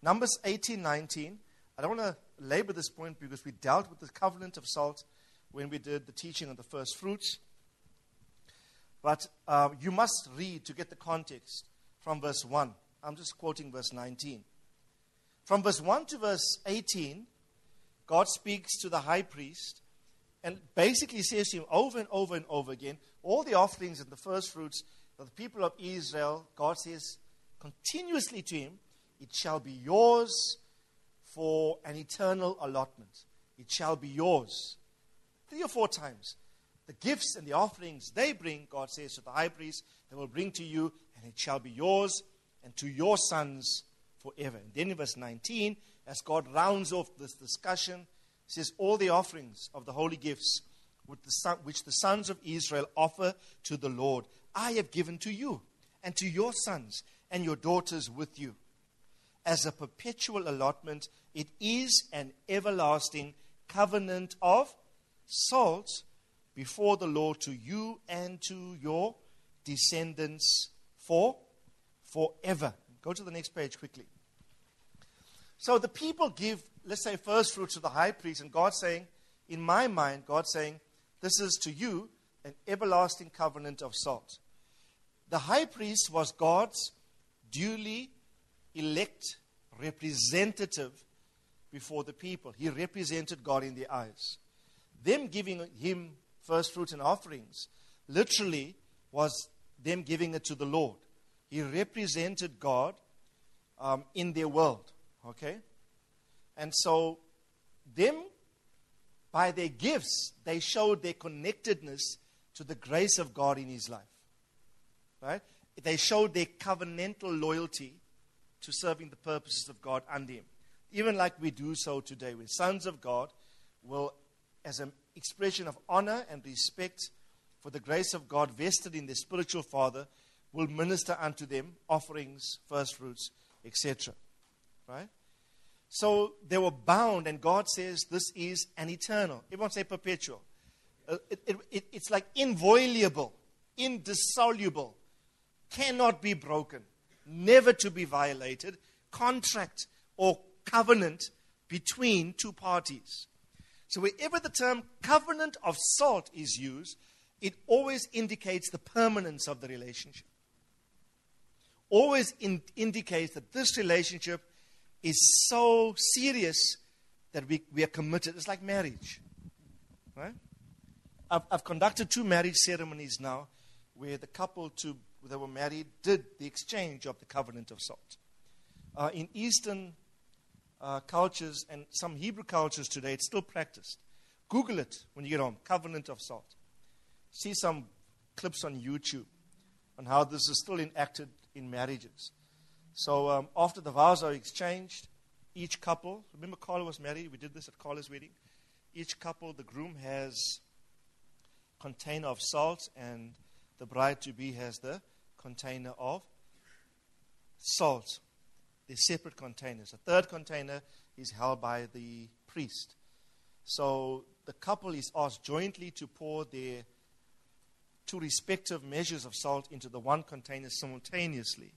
Numbers 18 19. I don't want to labor this point because we dealt with the covenant of salt when we did the teaching on the first fruits. But uh, you must read to get the context from verse 1. I'm just quoting verse 19. From verse 1 to verse 18, God speaks to the high priest and basically says to him over and over and over again all the offerings and the first fruits the people of Israel, God says continuously to him, It shall be yours for an eternal allotment. It shall be yours. Three or four times the gifts and the offerings they bring, God says to the high priest, they will bring to you, and it shall be yours and to your sons forever. And then in verse 19, as God rounds off this discussion, says, All the offerings of the holy gifts which the sons of Israel offer to the Lord, I have given to you and to your sons and your daughters with you. As a perpetual allotment, it is an everlasting covenant of salt before the Lord to you and to your descendants for forever. Go to the next page quickly. So the people give, let's say, first fruits to the high priest, and God saying, in my mind, God saying, this is to you an everlasting covenant of salt. The high priest was God's duly elect representative before the people. He represented God in their eyes. Them giving him first fruits and offerings literally was them giving it to the Lord. He represented God um, in their world. Okay? And so, them, by their gifts, they showed their connectedness to the grace of God in his life. Right? They showed their covenantal loyalty to serving the purposes of God under him. Even like we do so today, we sons of God will, as an expression of honor and respect for the grace of God vested in their spiritual father, will minister unto them offerings, first fruits, etc. Right? So they were bound, and God says this is an eternal. Everyone say perpetual. Uh, it, it, it, it's like inviolable, indissoluble, cannot be broken, never to be violated, contract or covenant between two parties. So, wherever the term covenant of salt is used, it always indicates the permanence of the relationship. Always in, indicates that this relationship is so serious that we, we are committed. It's like marriage. Right? I've, I've conducted two marriage ceremonies now where the couple to, that were married did the exchange of the covenant of salt. Uh, in Eastern uh, cultures and some Hebrew cultures today, it's still practiced. Google it when you get home covenant of salt. See some clips on YouTube on how this is still enacted in marriages. So um, after the vows are exchanged, each couple, remember Carla was married, we did this at Carla's wedding. Each couple, the groom has container of salt and the bride to be has the container of salt. They're separate containers. The third container is held by the priest. So the couple is asked jointly to pour their two respective measures of salt into the one container simultaneously.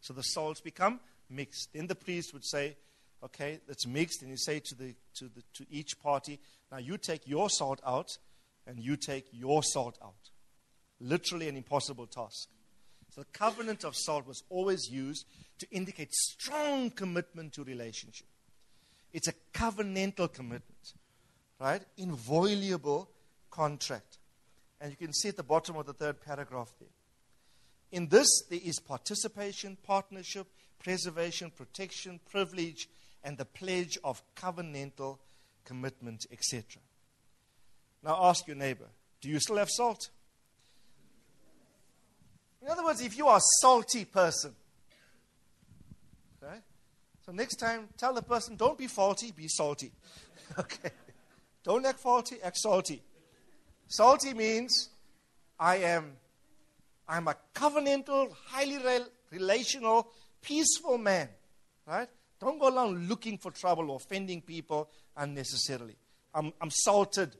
So the salts become mixed. Then the priest would say, okay, that's mixed, and you say to, the, to, the, to each party, now you take your salt out, and you take your salt out. Literally an impossible task. So the covenant of salt was always used to indicate strong commitment to relationship. It's a covenantal commitment, right? Inviolable contract. And you can see at the bottom of the third paragraph there. In this, there is participation, partnership, preservation, protection, privilege, and the pledge of covenantal commitment, etc. Now ask your neighbor do you still have salt? In other words, if you are a salty person, okay, so next time tell the person don't be faulty, be salty. okay? Don't act faulty, act salty. Salty means I am I'm a covenantal, highly relational, peaceful man. Right? Don't go around looking for trouble or offending people unnecessarily. I'm, I'm salted.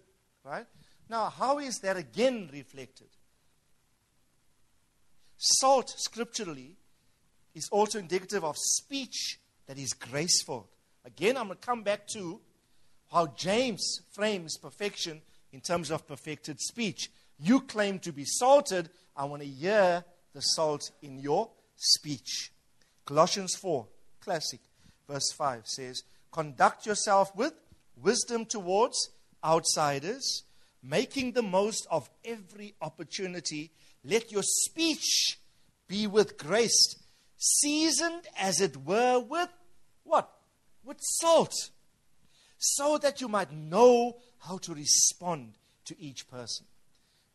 Right? Now, how is that again reflected? Salt, scripturally, is also indicative of speech that is graceful. Again, I'm going to come back to how James frames perfection in terms of perfected speech. You claim to be salted. I want to hear the salt in your speech. Colossians 4, classic, verse 5 says, Conduct yourself with wisdom towards outsiders, making the most of every opportunity. Let your speech be with grace, seasoned as it were with what? With salt, so that you might know how to respond to each person.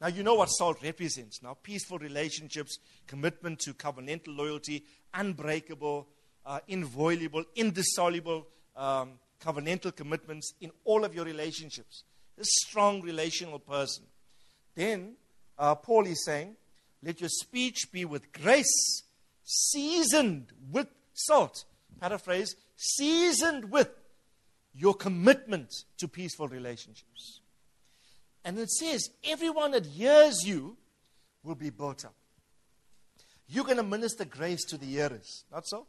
Now, you know what salt represents now peaceful relationships, commitment to covenantal loyalty, unbreakable, uh, inviolable, indissoluble um, covenantal commitments in all of your relationships. A strong relational person. Then, uh, Paul is saying, let your speech be with grace, seasoned with salt. Paraphrase, seasoned with your commitment to peaceful relationships. And it says, everyone that hears you will be built up. You're going to minister grace to the hearers. Not so?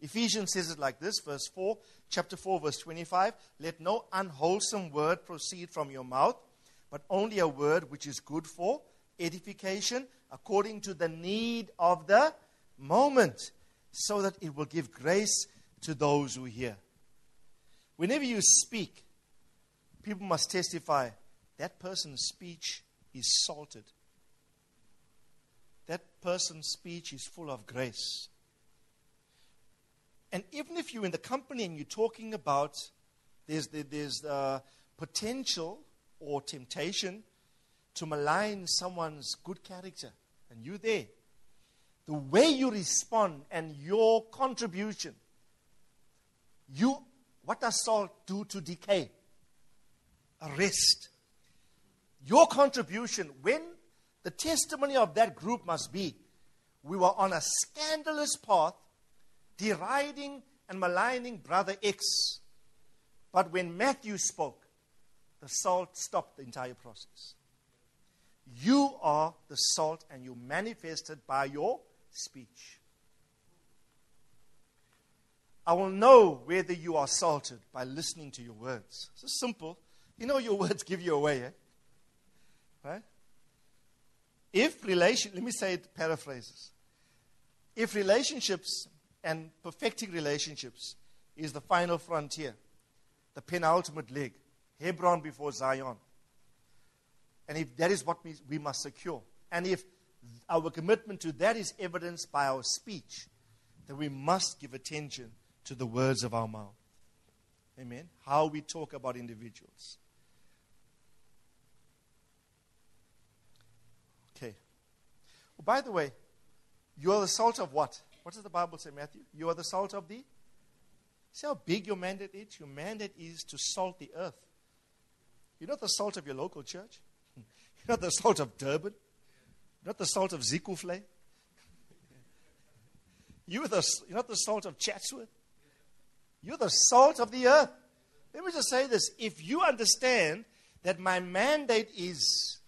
Ephesians says it like this, verse 4, chapter 4, verse 25. Let no unwholesome word proceed from your mouth, but only a word which is good for edification according to the need of the moment, so that it will give grace to those who hear. Whenever you speak, people must testify that person's speech is salted. That person's speech is full of grace. And even if you're in the company and you're talking about there's, there's uh, potential or temptation to malign someone's good character, and you're there, the way you respond and your contribution, you, what does salt do to decay? Arrest. Your contribution, when the testimony of that group must be, we were on a scandalous path, deriding and maligning Brother X. But when Matthew spoke, the salt stopped the entire process. You are the salt, and you manifested by your speech. I will know whether you are salted by listening to your words. It's simple. You know your words give you away, eh? Right? If relation, let me say it paraphrases. If relationships and perfecting relationships is the final frontier, the penultimate leg, Hebron before Zion. And if that is what we, we must secure, and if our commitment to that is evidenced by our speech, then we must give attention to the words of our mouth. Amen. How we talk about individuals. Okay. Well, by the way, you are the salt of what? What does the Bible say, Matthew? You are the salt of the. See how big your mandate is? Your mandate is to salt the earth. You're not the salt of your local church. You're not the salt of Durban. You're not the salt of Zeekoevlei. You're, the, you're not the salt of Chatsworth. You're the salt of the earth. Let me just say this. If you understand that my mandate is,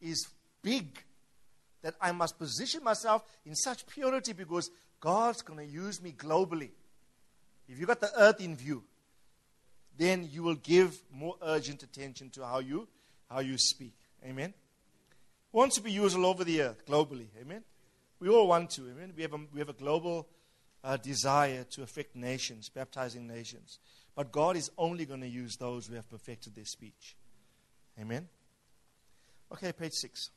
is big, that I must position myself in such purity because God's going to use me globally. If you've got the earth in view, then you will give more urgent attention to how you, how you speak. Amen. We want to be used all over the earth, globally. Amen. We all want to. Amen. We have a, we have a global uh, desire to affect nations, baptizing nations. But God is only going to use those who have perfected their speech. Amen. Okay, page six.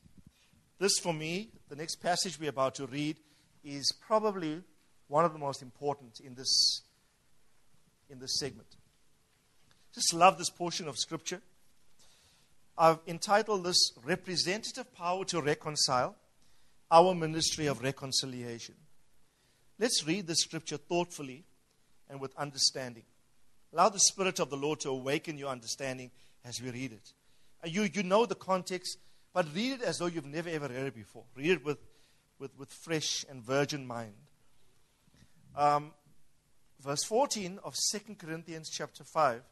This, for me, the next passage we're about to read, is probably one of the most important in this, in this segment. Just love this portion of Scripture. I've entitled this Representative Power to Reconcile Our Ministry of Reconciliation. Let's read the Scripture thoughtfully and with understanding. Allow the Spirit of the Lord to awaken your understanding as we read it. You, you know the context, but read it as though you've never ever read it before. Read it with, with, with fresh and virgin mind. Um, verse 14 of 2 Corinthians chapter 5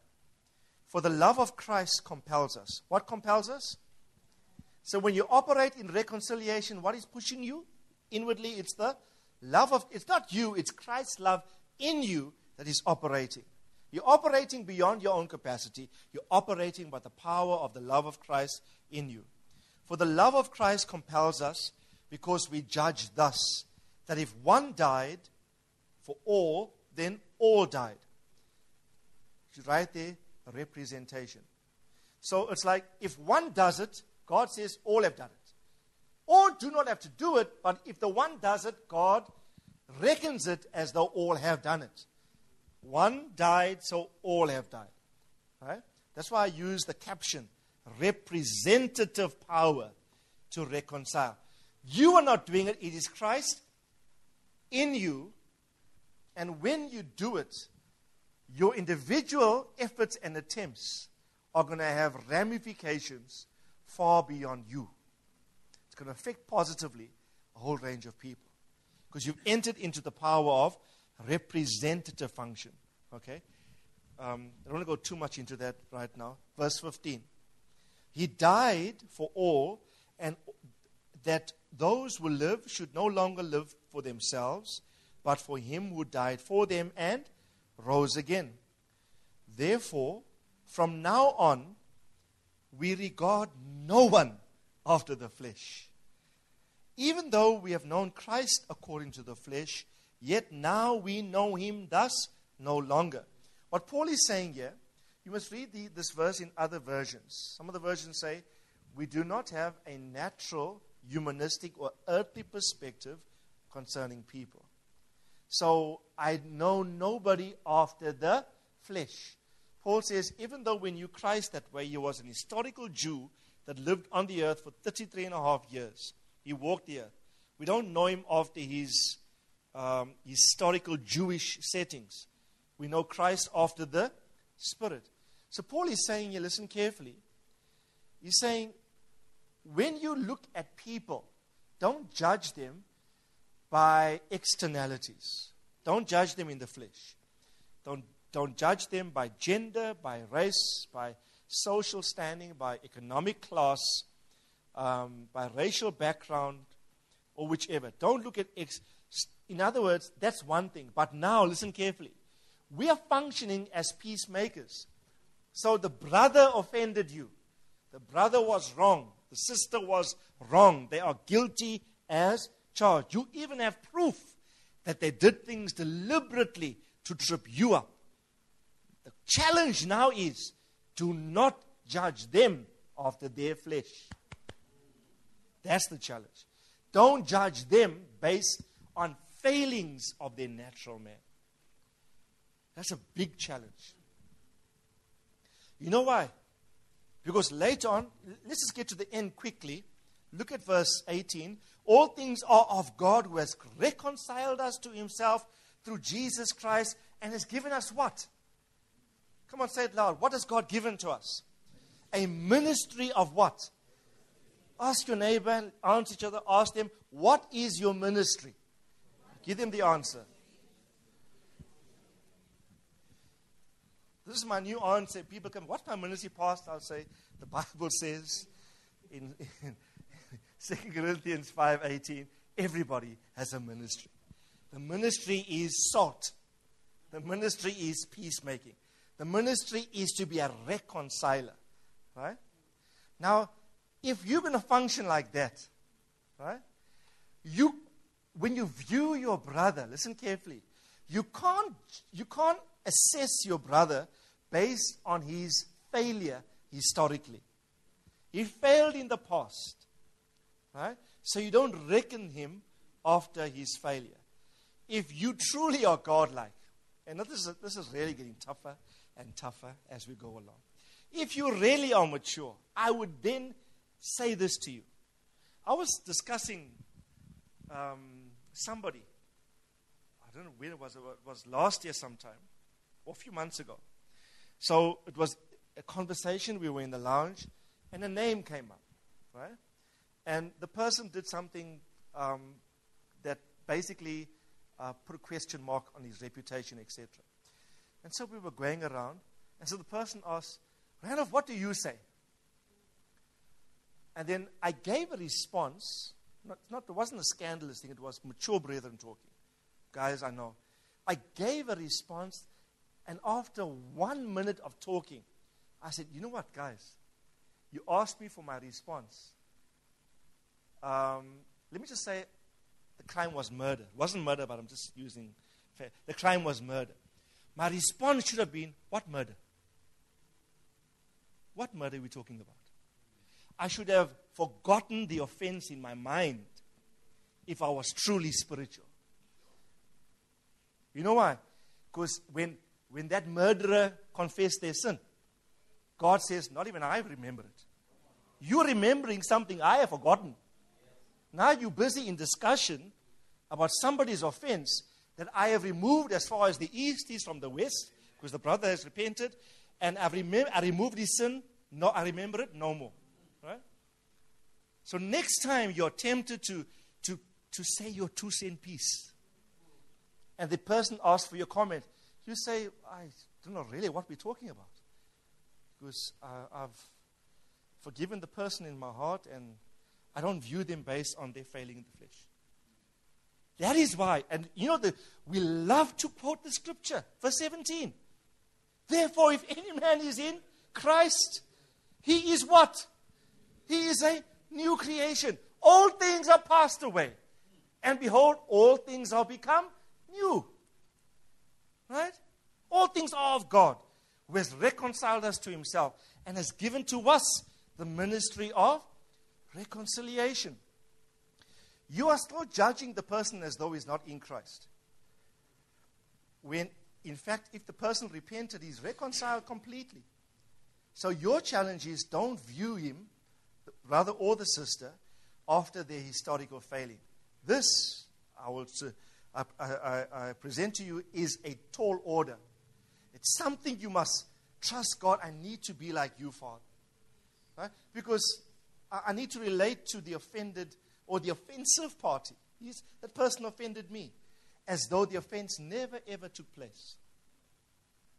for the love of Christ compels us. What compels us? So when you operate in reconciliation, what is pushing you? Inwardly, it's the love of, it's not you, it's Christ's love in you that is operating. You're operating beyond your own capacity. You're operating by the power of the love of Christ in you. For the love of Christ compels us because we judge thus that if one died for all, then all died. Right there, a representation. So it's like if one does it, God says all have done it. All do not have to do it, but if the one does it, God reckons it as though all have done it. One died, so all have died. Right? That's why I use the caption representative power to reconcile. You are not doing it, it is Christ in you. And when you do it, your individual efforts and attempts are going to have ramifications far beyond you. It's going to affect positively a whole range of people because you've entered into the power of representative function. Okay? Um, I don't want to go too much into that right now. Verse 15. He died for all, and that those who live should no longer live for themselves, but for him who died for them and rose again. Therefore, from now on, we regard no one after the flesh. Even though we have known Christ according to the flesh, yet now we know him thus no longer. What Paul is saying here, you must read the, this verse in other versions. Some of the versions say, We do not have a natural, humanistic, or earthly perspective concerning people. So I know nobody after the flesh. Paul says, even though we knew Christ that way, he was an historical Jew that lived on the earth for 33 and a half years. He walked the earth. We don't know him after his um, historical Jewish settings. We know Christ after the Spirit. So Paul is saying here, listen carefully. He's saying, when you look at people, don't judge them by externalities. Don't judge them in the flesh. Don't, don't judge them by gender, by race, by social standing, by economic class, um, by racial background, or whichever. Don't look at ex. In other words, that's one thing. But now, listen carefully. We are functioning as peacemakers. So the brother offended you. The brother was wrong. The sister was wrong. They are guilty as charged. You even have proof that they did things deliberately to trip you up. The challenge now is do not judge them after their flesh. That's the challenge. Don't judge them based on failings of their natural man. That's a big challenge. You know why? Because later on, let's just get to the end quickly. Look at verse 18. All things are of God who has reconciled us to himself through Jesus Christ and has given us what? Come on, say it loud. What has God given to us? A ministry of what? Ask your neighbor and answer each other. Ask them, what is your ministry? Give them the answer. This is my new answer. People come, what's my ministry, Pastor? I'll say, the Bible says in, in 2 Corinthians 5.18, everybody has a ministry. The ministry is salt. The ministry is peacemaking. The ministry is to be a reconciler. Right? Now, if you're going to function like that, right? You, when you view your brother, listen carefully. You can't, you can't assess your brother based on his failure historically. He failed in the past. Right? So you don't reckon him after his failure. If you truly are godlike, and this is, this is really getting tougher and tougher as we go along. If you really are mature, I would then say this to you. I was discussing um, somebody, I don't know when it was, it was last year sometime, or a few months ago. So it was a conversation, we were in the lounge, and a name came up, right? And the person did something um, that basically uh, put a question mark on his reputation, etc. And so we were going around, and so the person asked, Randolph, what do you say? And then I gave a response. Not, not, it wasn't a scandalous thing, it was mature brethren talking. Guys, I know. I gave a response, and after one minute of talking, I said, You know what, guys? You asked me for my response. Um, let me just say the crime was murder. It wasn't murder, but I'm just using. The crime was murder. My response should have been, What murder? What murder are we talking about? I should have forgotten the offense in my mind if I was truly spiritual. You know why? Because when, when that murderer confessed their sin, God says, Not even I remember it. You're remembering something I have forgotten. Now you're busy in discussion about somebody's offense that I have removed as far as the east is from the west, because the brother has repented, and I've remem- I removed his sin. No, I remember it no more. Right? So next time you're tempted to, to, to say your two cent piece, and the person asks for your comment, you say, I don't know really what we're talking about. Because uh, I've forgiven the person in my heart, and I don't view them based on their failing in the flesh. That is why, and you know, the, we love to quote the scripture, verse 17. Therefore, if any man is in Christ, he is what? He is a new creation. All things are passed away. And behold, all things are become new. Right? All things are of God, who has reconciled us to himself and has given to us the ministry of reconciliation. You are still judging the person as though he's not in Christ. When, in fact, if the person repented, he's reconciled completely. So your challenge is don't view him, rather, or the sister, after their historical failing. This, I will I, I, I present to you, is a tall order. It's something you must trust God. I need to be like you, Father. Right? Because I, I need to relate to the offended or the offensive party. He's, that person offended me. As though the offense never ever took place.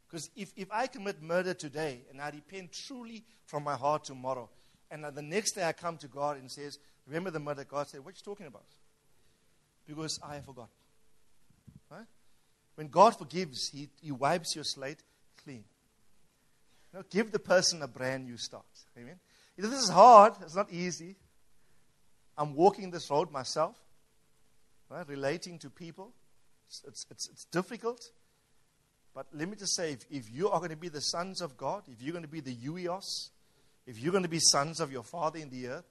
Because if, if I commit murder today and I repent truly from my heart tomorrow, and the next day I come to God and says, Remember the murder, God said, What are you talking about? Because I have forgotten. When God forgives, He, he wipes your slate clean. You know, give the person a brand new start. Amen. This is hard, it's not easy. I'm walking this road myself, right? relating to people. It's, it's, it's, it's difficult. But let me just say if, if you are going to be the sons of God, if you're going to be the huios, if you're going to be sons of your Father in the earth,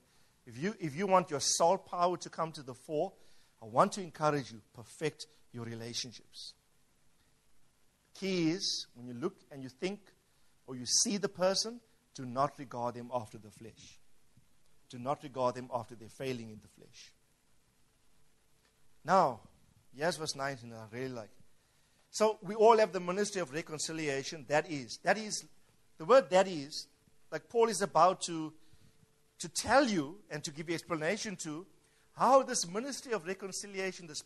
if you, if you want your soul power to come to the fore, I want to encourage you, perfect your relationships. Key is when you look and you think or you see the person, do not regard them after the flesh. Do not regard them after their failing in the flesh. Now, here's verse 19, I really like. So we all have the ministry of reconciliation. That is, that is, the word that is, like Paul is about to, to tell you and to give you explanation to how this ministry of reconciliation, this,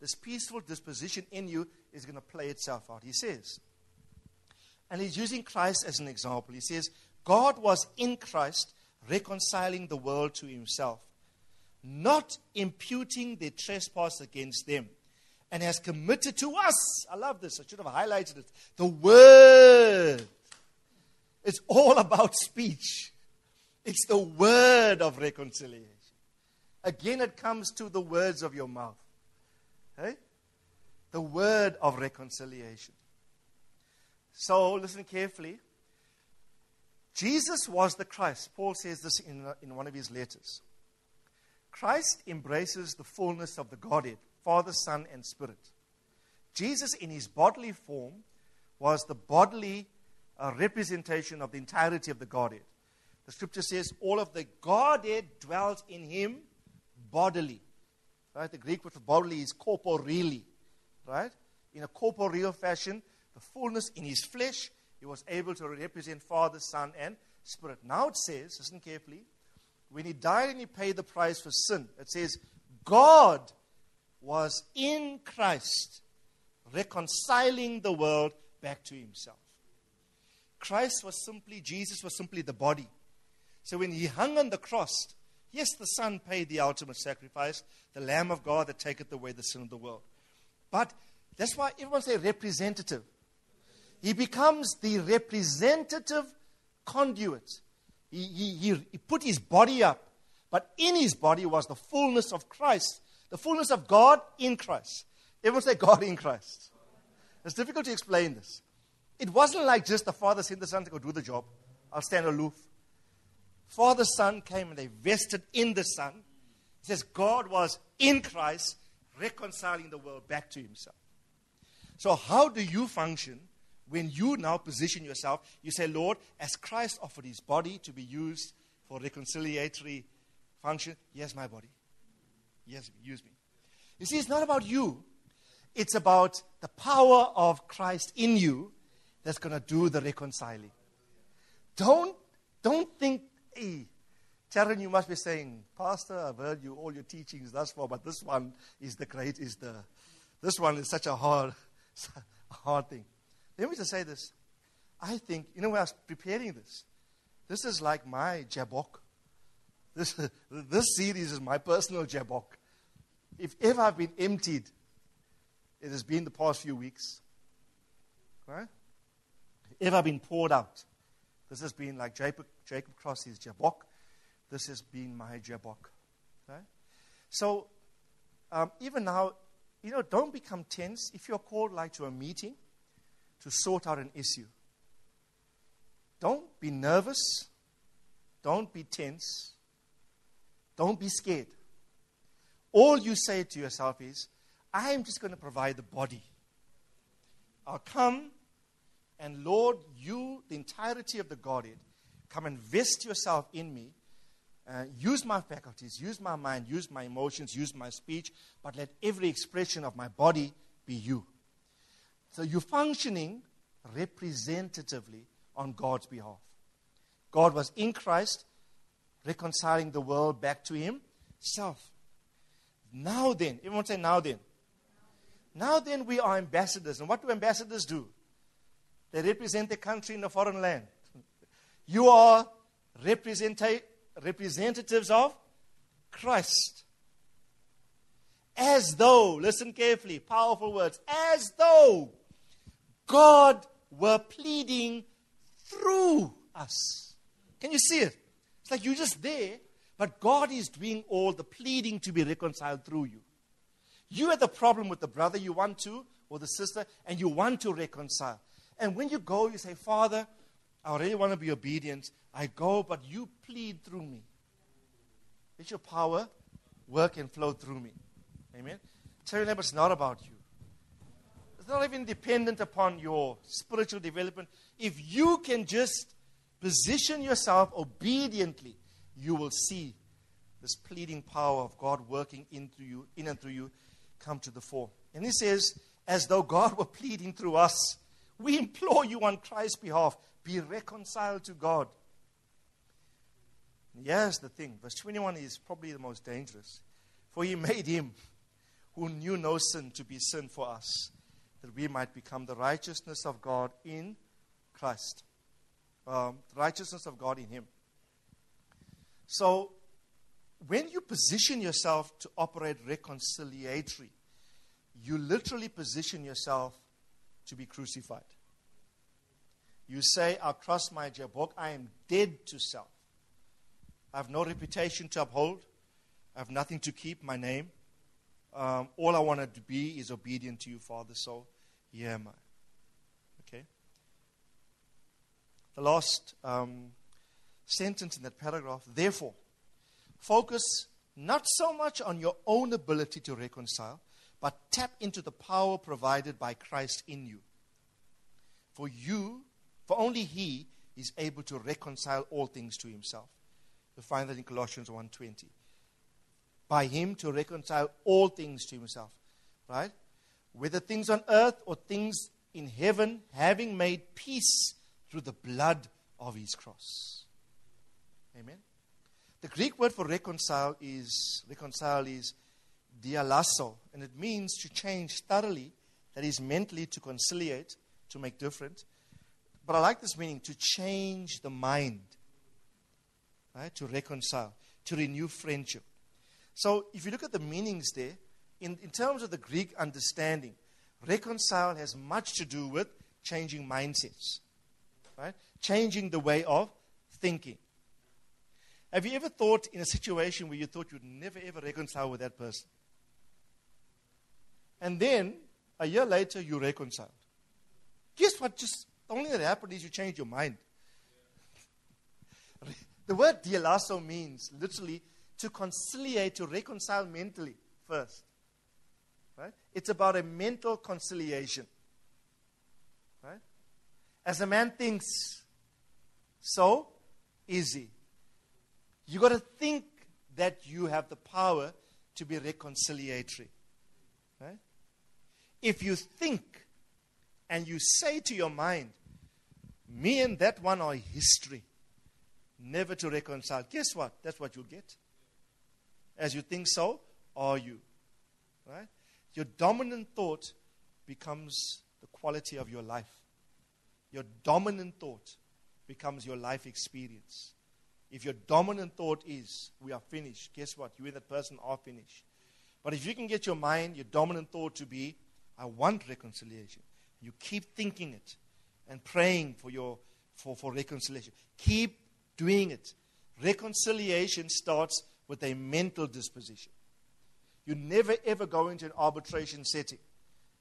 this peaceful disposition in you is going to play itself out. He says, and he's using Christ as an example. He says, God was in Christ reconciling the world to himself, not imputing their trespass against them, and has committed to us. I love this. I should have highlighted it. The word. It's all about speech. It's the word of reconciliation. Again, it comes to the words of your mouth. Hey? The word of reconciliation. So, listen carefully. Jesus was the Christ. Paul says this in, in one of his letters. Christ embraces the fullness of the Godhead, Father, Son, and Spirit. Jesus, in his bodily form, was the bodily uh, representation of the entirety of the Godhead. The scripture says all of the Godhead dwelt in him bodily. Right? The Greek word for bodily is corporeally. Right? In a corporeal fashion, the fullness in his flesh he was able to represent Father, Son, and Spirit. Now it says, listen carefully, when he died and he paid the price for sin, it says, God was in Christ reconciling the world back to himself. Christ was simply, Jesus was simply the body. So when he hung on the cross, yes, the Son paid the ultimate sacrifice, the Lamb of God that taketh away the sin of the world. But that's why everyone say representative. He becomes the representative conduit. He, he, he, he put his body up, but in his body was the fullness of Christ, the fullness of God in Christ. Everyone say God in Christ. It's difficult to explain this. It wasn't like just the Father sent the Son to go do the job. I'll stand aloof. Father, Son came and they vested in the Son. He says God was in Christ reconciling the world back to himself. So, how do you function when you now position yourself, you say, Lord, as Christ offered his body to be used for reconciliatory function, here's my body. Yes, use me. You see, it's not about you, it's about the power of Christ in you that's going to do the reconciling. Don't, don't think, hey, Sharon, you must be saying, Pastor, I've heard you all your teachings thus far, but this one is the great, is the, this one is such a hard, hard thing. Let me just say this. I think, you know, when I was preparing this, this is like my Jabbok. This, this series is my personal Jabbok. If ever I've been emptied, it has been the past few weeks. Right? If ever I've been poured out, this has been like Jacob, Jacob Crossley's Jabbok. This has been my Jabbok. Right? So, um, even now, you know, don't become tense. If you're called like to a meeting, to sort out an issue. Don't be nervous. Don't be tense. Don't be scared. All you say to yourself is, I am just going to provide the body. I'll come and, Lord, you, the entirety of the Godhead, come and vest yourself in me. Uh, use my faculties, use my mind, use my emotions, use my speech, but let every expression of my body be you. So you're functioning representatively on God's behalf. God was in Christ, reconciling the world back to Himself. Now then, everyone say, now then. Now then, we are ambassadors. And what do ambassadors do? They represent the country in a foreign land. You are representatives of Christ. As though, listen carefully, powerful words, as though God were pleading through us. Can you see it? It's like you're just there, but God is doing all the pleading to be reconciled through you. You had the problem with the brother you want to, or the sister, and you want to reconcile. And when you go, you say, Father, I really want to be obedient. I go, but you plead through me. Let your power work and flow through me. Amen. Tell your neighbor it's not about you. It's not even dependent upon your spiritual development. If you can just position yourself obediently, you will see this pleading power of God working in through you, in and through you, come to the fore. And he says, as though God were pleading through us, we implore you on Christ's behalf, be reconciled to God. here's the thing verse 21 is probably the most dangerous. For he made him who knew no sin to be sin for us, that we might become the righteousness of God in Christ. Um, the righteousness of God in him. So, when you position yourself to operate reconciliatory, you literally position yourself to be crucified. You say, I'll cross my Jabbok. I am dead to self. I have no reputation to uphold. I have nothing to keep my name. Um, all I want to be is obedient to you, Father. So here am I. Okay? The last um, sentence in that paragraph. Therefore, focus not so much on your own ability to reconcile, but tap into the power provided by Christ in you. For you, for only He is able to reconcile all things to Himself. You find that in Colossians 1.20. By Him to reconcile all things to Himself. Right? Whether things on earth or things in heaven, having made peace through the blood of His cross. Amen. The Greek word for reconcile is reconcile is diallasso, and it means to change thoroughly, that is mentally to conciliate, to make different. But I like this meaning to change the mind, right? To reconcile, to renew friendship. So if you look at the meanings there, in, in terms of the Greek understanding, reconcile has much to do with changing mindsets, right? Changing the way of thinking. Have you ever thought in a situation where you thought you'd never ever reconcile with that person? And then a year later, you reconciled. Guess what? Just the only that happened is you changed your mind. the word diallasso means literally to conciliate, to reconcile mentally first. Right? It's about a mental conciliation. Right? As a man thinks, so is he. You got to think that you have the power to be reconciliatory. Right? If you think and you say to your mind, me and that one are history, never to reconcile, guess what? That's what you'll get. As you think so, are you. Right? Your dominant thought becomes the quality of your life. Your dominant thought becomes your life experience. If your dominant thought is, we are finished, guess what? You and that person are finished. But if you can get your mind, your dominant thought to be, I want reconciliation, you keep thinking it and praying for, your, for, for reconciliation. Keep doing it. Reconciliation starts with a mental disposition. You never ever go into an arbitration setting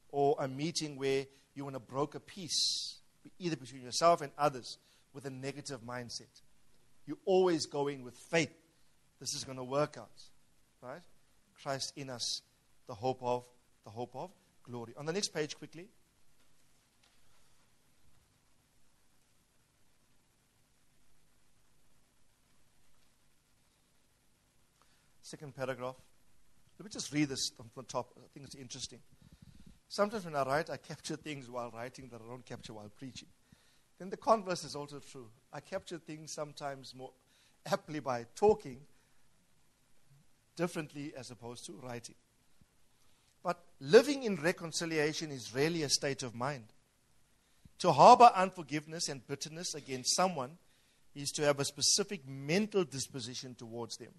or a meeting where you want to broker peace, either between yourself and others, with a negative mindset. You always go in with faith. This is going to work out. Right? Christ in us, the hope of the hope of glory. On the next page quickly. Second paragraph. Let me just read this from the top. I think it's interesting. Sometimes when I write, I capture things while writing that I don't capture while preaching. Then the converse is also true. I capture things sometimes more aptly by talking differently as opposed to writing. But living in reconciliation is really a state of mind. To harbor unforgiveness and bitterness against someone is to have a specific mental disposition towards them.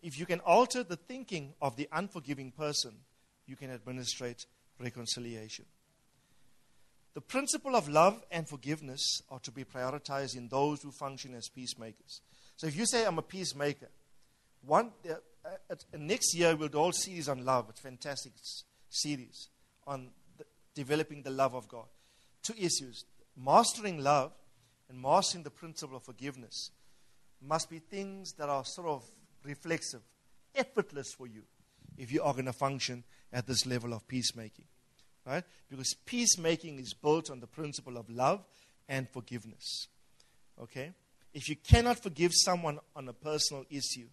If you can alter the thinking of the unforgiving person, you can administrate reconciliation. The principle of love and forgiveness are to be prioritized in those who function as peacemakers. So if you say, I'm a peacemaker, one, uh, uh, next year we'll do all series on love. It's fantastic series on the, developing the love of God. Two issues mastering love and mastering the principle of forgiveness must be things that are sort of reflexive, effortless for you if you are going to function at this level of peacemaking. Right? Because peacemaking is built on the principle of love and forgiveness. Okay? If you cannot forgive someone on a personal issue,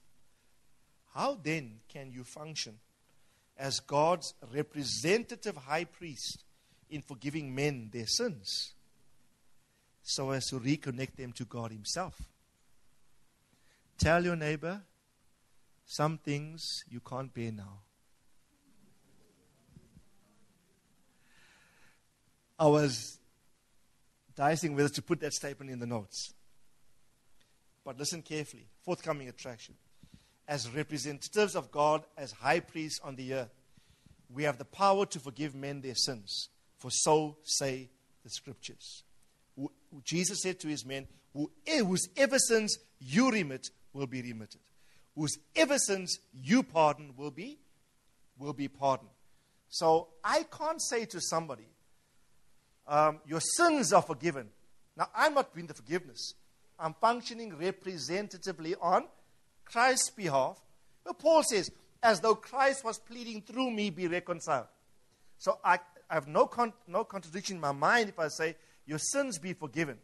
how then can you function as God's representative high priest in forgiving men their sins so as to reconnect them to God Himself? Tell your neighbor some things you can't bear now. I was dicing whether to put that statement in the notes. But listen carefully. Forthcoming attraction. As representatives of God, as high priests on the earth, we have the power to forgive men their sins. For so say the scriptures. Jesus said to his men, Whose ever sins you remit will be remitted. Whose ever sins you pardon will be will be pardoned. So I can't say to somebody, um, your sins are forgiven. Now, I'm not doing the forgiveness. I'm functioning representatively on Christ's behalf. But Paul says, as though Christ was pleading through me, be reconciled. So I, I have no, con- no contradiction in my mind if I say, your sins be forgiven.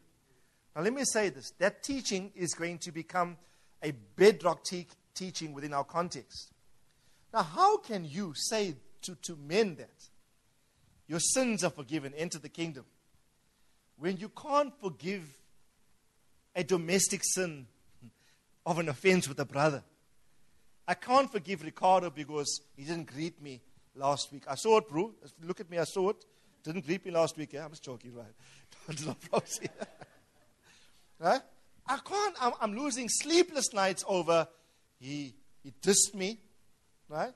Now, let me say this that teaching is going to become a bedrock te- teaching within our context. Now, how can you say to, to men that? Your sins are forgiven. Enter the kingdom. When you can't forgive a domestic sin of an offense with a brother. I can't forgive Ricardo because he didn't greet me last week. I saw it, bro. Look at me, I saw it. Didn't greet me last week. Yeah? I'm just joking, right? right? I can't. I'm, I'm, losing sleepless nights over he, he dissed me, right?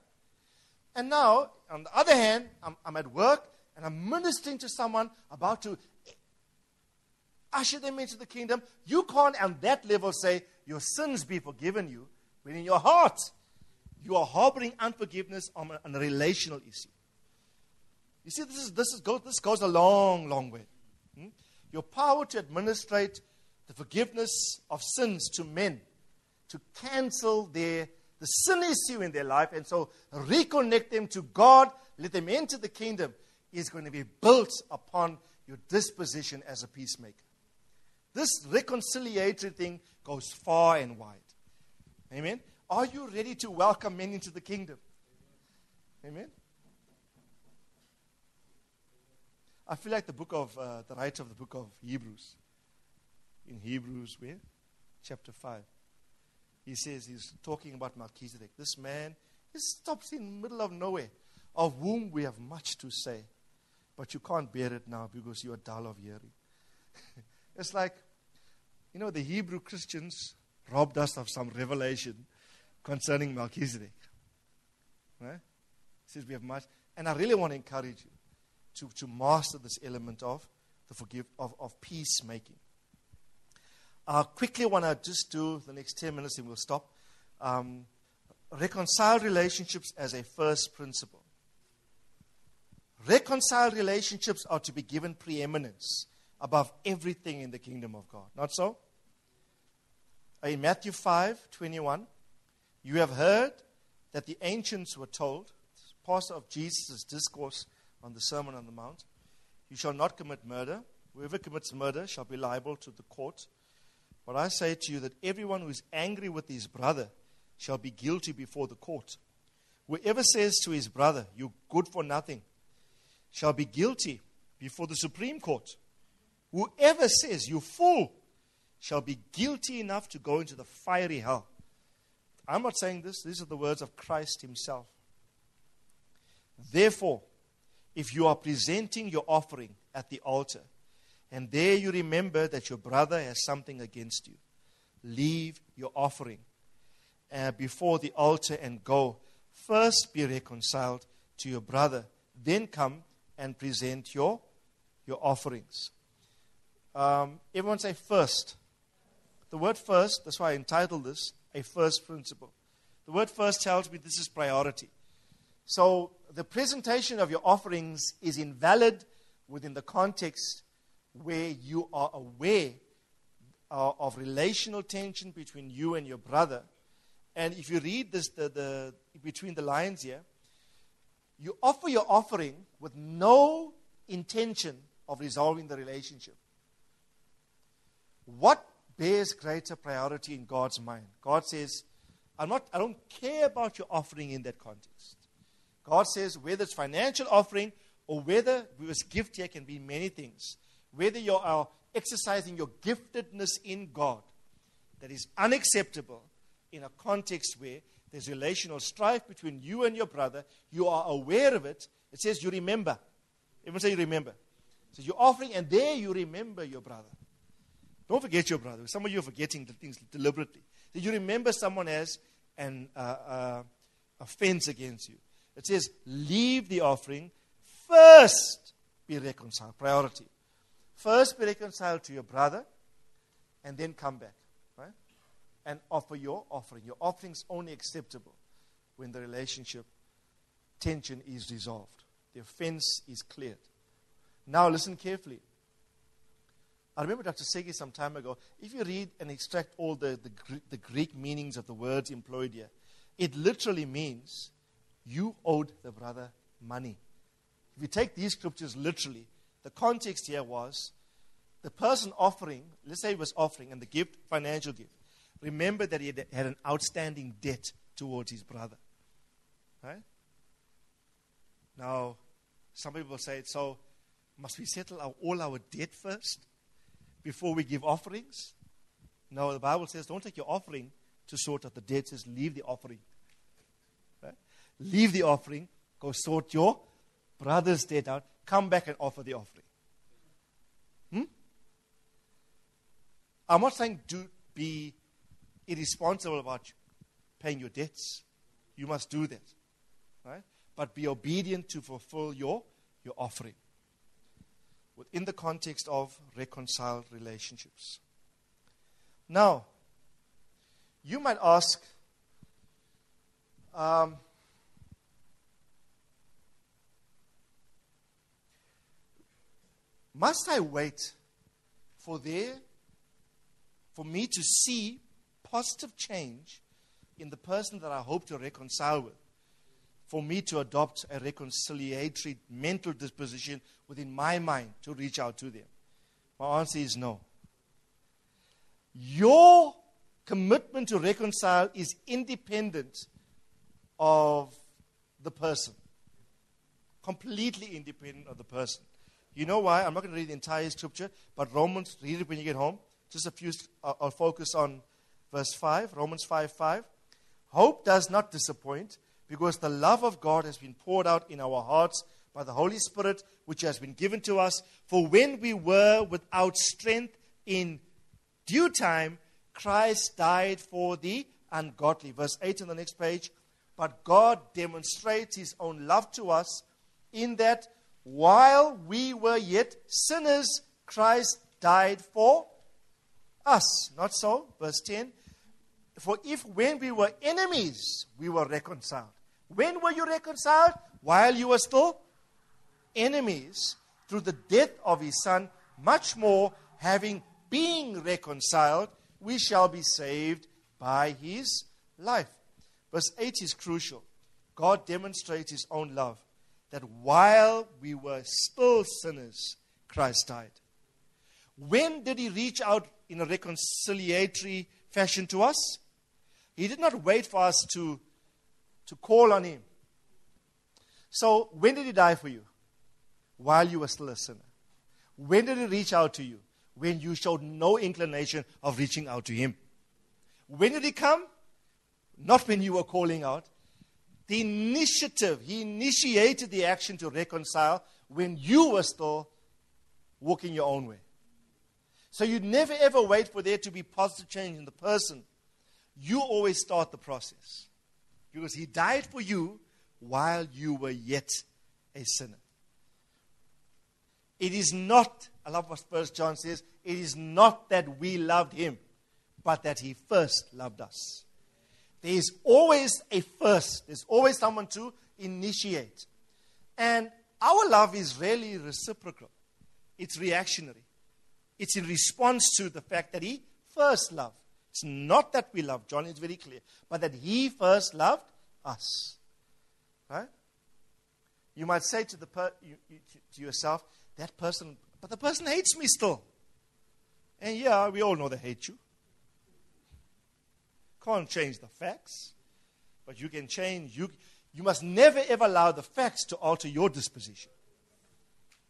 And now, on the other hand, I'm, I'm at work and I'm ministering to someone about to usher them into the kingdom, you can't on that level say, Your sins be forgiven you, when in your heart you are harboring unforgiveness on a, on a relational issue. You see, this, is, this, is, this goes a long, long way. Hmm? Your power to administrate the forgiveness of sins to men, to cancel their, the sin issue in their life, and so reconnect them to God, let them enter the kingdom, is going to be built upon your disposition as a peacemaker. This reconciliatory thing goes far and wide. Amen. Are you ready to welcome men into the kingdom? Amen. I feel like the book of uh, the writer of the book of Hebrews. In Hebrews, where chapter five, he says he's talking about Melchizedek. This man, he stops in the middle of nowhere, of whom we have much to say but you can't bear it now because you are dull of hearing. it's like, you know, the Hebrew Christians robbed us of some revelation concerning Melchizedek. Right? Says we have much. And I really want to encourage you to, to master this element of the forgive of, of peacemaking. I quickly want to just do the next 10 minutes and we'll stop. Um, reconcile relationships as a first principle Reconciled relationships are to be given preeminence above everything in the kingdom of God. Not so? In Matthew 5 21, you have heard that the ancients were told, part of Jesus' discourse on the Sermon on the Mount, you shall not commit murder. Whoever commits murder shall be liable to the court. But I say to you that everyone who is angry with his brother shall be guilty before the court. Whoever says to his brother, You're good for nothing, shall be guilty before the Supreme Court. Whoever says, You fool, shall be guilty enough to go into the fiery hell. I'm not saying this, these are the words of Christ Himself. Therefore, if you are presenting your offering at the altar, and there you remember that your brother has something against you, leave your offering uh, before the altar and go. First be reconciled to your brother, then come and present your, your offerings. Um, everyone say first. The word first, that's why I entitled this a first principle. The word first tells me this is priority. So the presentation of your offerings is invalid within the context where you are aware uh, of relational tension between you and your brother. And if you read this the, the, between the lines here, you offer your offering with no intention of resolving the relationship. What bears greater priority in God's mind? God says, I'm not, I don't care about your offering in that context. God says whether it's financial offering or whether this gift here can be many things, whether you are exercising your giftedness in God, that is unacceptable in a context where there's relational strife between you and your brother, you are aware of it. It says you remember. Everyone say you remember. So you're offering, and there you remember your brother. Don't forget your brother. Some of you are forgetting the things deliberately. You remember someone has an uh, uh, offense against you? It says, leave the offering. First, be reconciled. Priority. First, be reconciled to your brother, and then come back, right? And offer your offering. Your offering is only acceptable when the relationship tension is resolved, the offense is cleared. Now, listen carefully. I remember Dr. Segi some time ago. If you read and extract all the, the, the Greek meanings of the words employed here, it literally means you owed the brother money. If you take these scriptures literally, the context here was the person offering, let's say he was offering, and the gift, financial gift, remember that he had, had an outstanding debt towards his brother. Right? Now, some people say, so must we settle our, all our debt first before we give offerings? No, the Bible says don't take your offering to sort out the debt. It says leave the offering leave the offering, go sort your brother's debt out, come back and offer the offering. Hmm? I'm not saying do be irresponsible about paying your debts. You must do that. Right? But be obedient to fulfill your, your offering within the context of reconciled relationships. Now, you might ask, um, Must I wait for there, for me to see positive change in the person that I hope to reconcile with? For me to adopt a reconciliatory mental disposition within my mind to reach out to them? My answer is no. Your commitment to reconcile is independent of the person, completely independent of the person. You know why? I'm not going to read the entire scripture, but Romans, read it when you get home. Just a few, uh, I'll focus on verse 5, Romans 5 5. Hope does not disappoint because the love of God has been poured out in our hearts by the Holy Spirit, which has been given to us. For when we were without strength in due time, Christ died for the ungodly. Verse 8 on the next page. But God demonstrates his own love to us in that while we were yet sinners, Christ died for us. Not so. Verse 10. For if when we were enemies, we were reconciled. When were you reconciled? While you were still enemies through the death of his son, much more, having been reconciled, we shall be saved by his life. Verse 8 is crucial. God demonstrates his own love that while we were still sinners, Christ died. When did he reach out in a reconciliatory fashion to us? He did not wait for us to, to call on him. So, when did he die for you? While you were still a sinner. When did he reach out to you? When you showed no inclination of reaching out to him. When did he come? Not when you were calling out. The initiative, he initiated the action to reconcile when you were still walking your own way. So you never ever wait for there to be positive change in the person. You always start the process. Because he died for you while you were yet a sinner. It is not, I love what First John says, it is not that we loved him, but that he first loved us. There is always a first, there's always someone to initiate. And our love is really reciprocal, it's reactionary. It's in response to the fact that he first loved. It's not that we love, John is very clear, but that he first loved us. Right? You might say to, the per, you, you, to yourself, that person, but the person hates me still. And yeah, we all know they hate you. Can't change the facts, but you can change. You, you must never ever allow the facts to alter your disposition.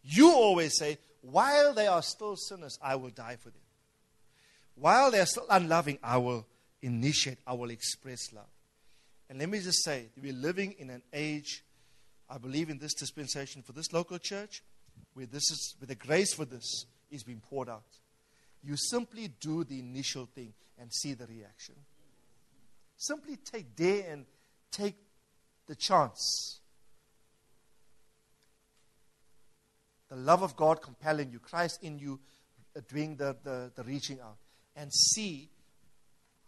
You always say, while they are still sinners, I will die for them. While they are still unloving, I will initiate, I will express love. And let me just say, we're living in an age, I believe in this dispensation for this local church, where this is where the grace for this is being poured out. You simply do the initial thing and see the reaction. Simply take dare and take the chance the love of God compelling you, Christ in you uh, doing the, the, the reaching out, and see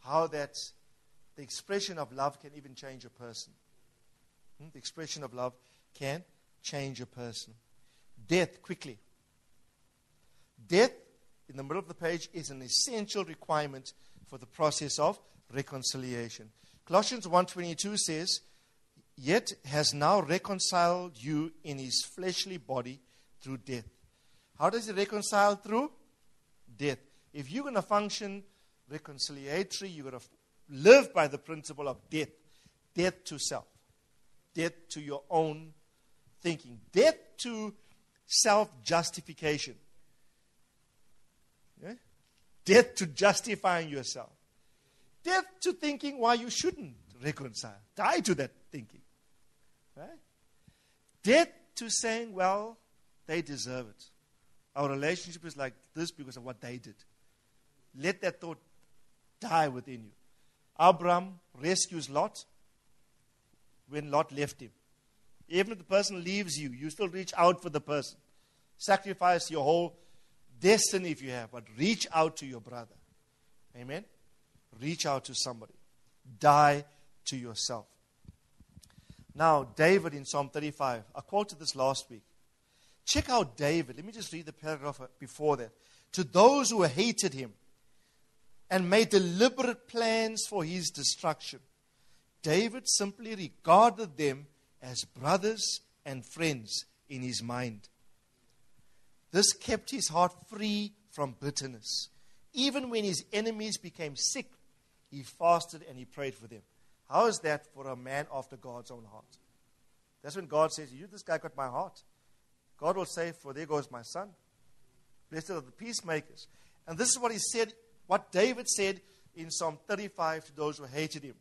how that the expression of love can even change a person. Hmm? The expression of love can change a person. Death, quickly. Death, in the middle of the page, is an essential requirement for the process of reconciliation. Colossians 1.22 says, Yet has now reconciled you in his fleshly body through death. How does he reconcile through? Death. If you're going to function reconciliatory, you're going to live by the principle of death. Death to self. Death to your own thinking. Death to self justification. Yeah? Death to justifying yourself. Death to thinking why you shouldn't reconcile. Die to that thinking. Right? Death to saying, well, they deserve it. Our relationship is like this because of what they did. Let that thought die within you. Abraham rescues Lot when Lot left him. Even if the person leaves you, you still reach out for the person. Sacrifice your whole destiny if you have, but reach out to your brother. Amen? Reach out to somebody. Die to yourself. Now, David in Psalm 35, I quoted this last week. Check out David. Let me just read the paragraph before that. To those who hated him and made deliberate plans for his destruction, David simply regarded them as brothers and friends in his mind. This kept his heart free from bitterness. Even when his enemies became sick, he fasted and he prayed for them. How is that for a man after God's own heart? That's when God says, You, this guy got my heart. God will say, For there goes my son. Blessed are the peacemakers. And this is what he said, what David said in Psalm 35 to those who hated him.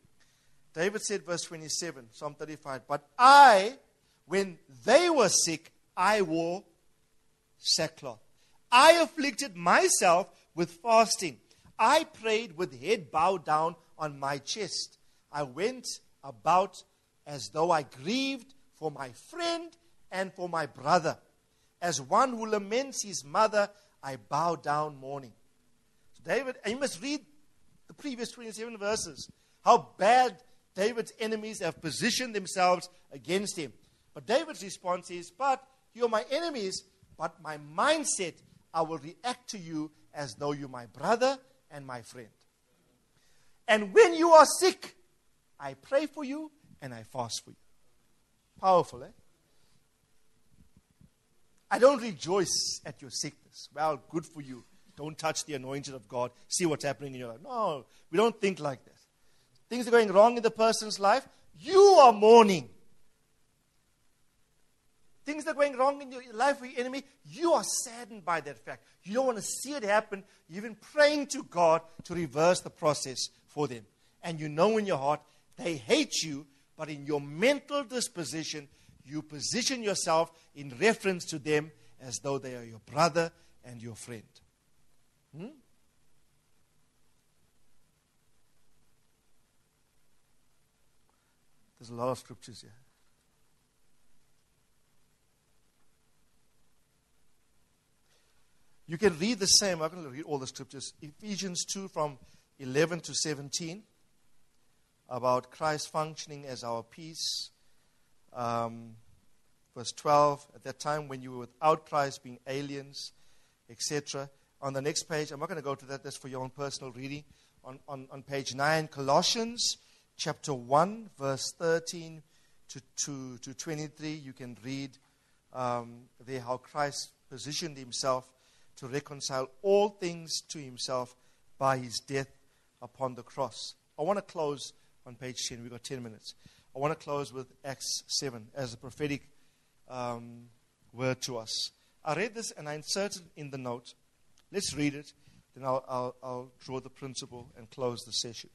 David said, verse 27, Psalm 35, But I, when they were sick, I wore sackcloth. I afflicted myself with fasting. I prayed with head bowed down on my chest. I went about as though I grieved for my friend and for my brother. As one who laments his mother, I bow down mourning. David, and you must read the previous 27 verses, how bad David's enemies have positioned themselves against him. But David's response is, But You're my enemies, but my mindset, I will react to you as though you're my brother and my friend. And when you are sick, I pray for you and I fast for you. Powerful, eh? I don't rejoice at your sickness. Well, good for you. Don't touch the anointed of God. See what's happening in your life. No, we don't think like that. Things are going wrong in the person's life. You are mourning. Things are going wrong in your life with your enemy, you are saddened by that fact. You don't want to see it happen. You're even praying to God to reverse the process for them. And you know in your heart, they hate you, but in your mental disposition, you position yourself in reference to them as though they are your brother and your friend. Hmm? There's a lot of scriptures here. You can read the same. I'm going to read all the scriptures. Ephesians 2 from 11 to 17 about Christ functioning as our peace. Um, verse 12, at that time when you were without Christ, being aliens, etc. On the next page, I'm not going to go to that, that's for your own personal reading. On, on, on page 9, Colossians chapter 1, verse 13 to, to, to 23, you can read um, there how Christ positioned himself to reconcile all things to himself by his death upon the cross. I want to close on page 10. We've got 10 minutes. I want to close with Acts 7 as a prophetic um, word to us. I read this and I inserted in the note. Let's read it, then I'll, I'll, I'll draw the principle and close the session.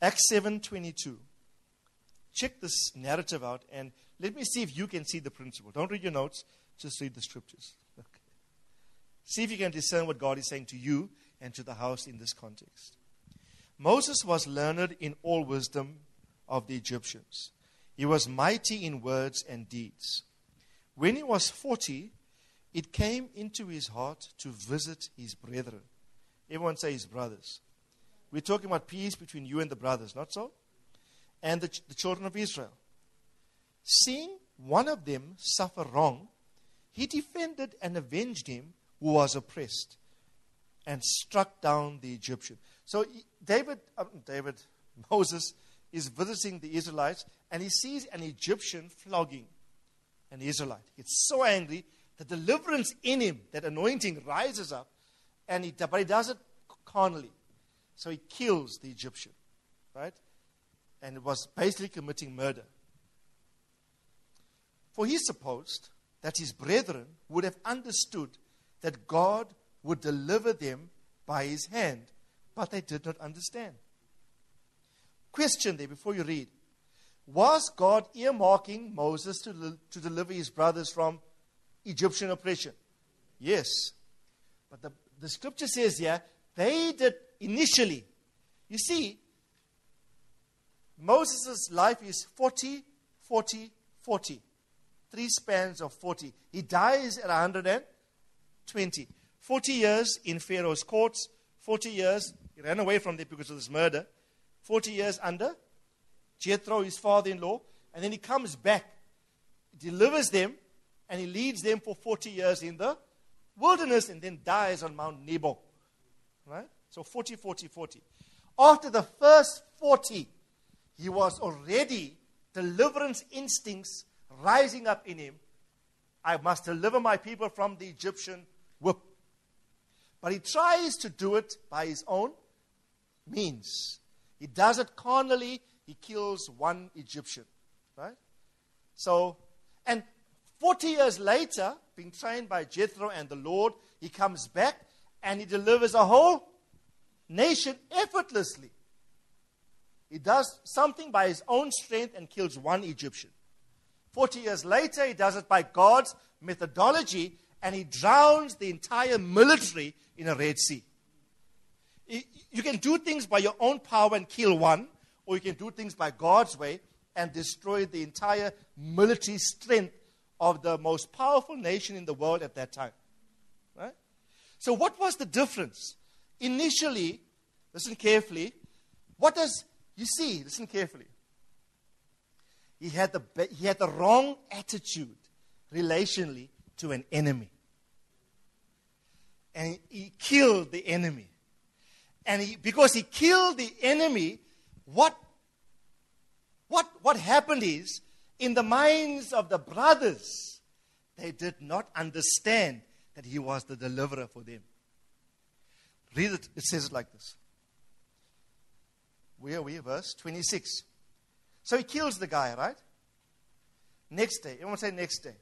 Acts 7:22. Check this narrative out and let me see if you can see the principle. Don't read your notes, just read the scriptures. Okay. See if you can discern what God is saying to you and to the house in this context. Moses was learned in all wisdom of the Egyptians. He was mighty in words and deeds. When he was 40, it came into his heart to visit his brethren. Everyone say his brothers. We're talking about peace between you and the brothers, not so? And the, the children of Israel. Seeing one of them suffer wrong, he defended and avenged him who was oppressed and struck down the Egyptian. So David, uh, David, Moses is visiting the Israelites and he sees an Egyptian flogging an Israelite. He gets so angry, the deliverance in him, that anointing rises up, and he, but he does it carnally. So he kills the Egyptian, right? And it was basically committing murder. For he supposed that his brethren would have understood that God would deliver them by his hand, but they did not understand. Question there before you read Was God earmarking Moses to, to deliver his brothers from Egyptian oppression? Yes. But the, the scripture says here, they did initially. You see, Moses' life is 40, 40, 40. Three spans of 40. He dies at 120. 40 years in Pharaoh's courts, 40 years, he ran away from there because of this murder, 40 years under Jethro, his father in law, and then he comes back, delivers them, and he leads them for 40 years in the wilderness and then dies on Mount Nebo. Right? So 40, 40, 40. After the first 40, he was already deliverance instincts rising up in him. I must deliver my people from the Egyptian whip. But he tries to do it by his own means. He does it carnally. He kills one Egyptian. Right? So, and 40 years later, being trained by Jethro and the Lord, he comes back and he delivers a whole nation effortlessly. He does something by his own strength and kills one Egyptian. 40 years later, he does it by God's methodology and he drowns the entire military in a Red Sea. You can do things by your own power and kill one, or you can do things by God's way and destroy the entire military strength of the most powerful nation in the world at that time. Right? So, what was the difference? Initially, listen carefully, what does, you see, listen carefully. He had the, he had the wrong attitude relationally to an enemy. And he killed the enemy. And he, because he killed the enemy, what, what, what happened is, in the minds of the brothers, they did not understand that he was the deliverer for them. Read it, it says it like this. Where are we? Verse 26. So he kills the guy, right? Next day. Everyone say next day.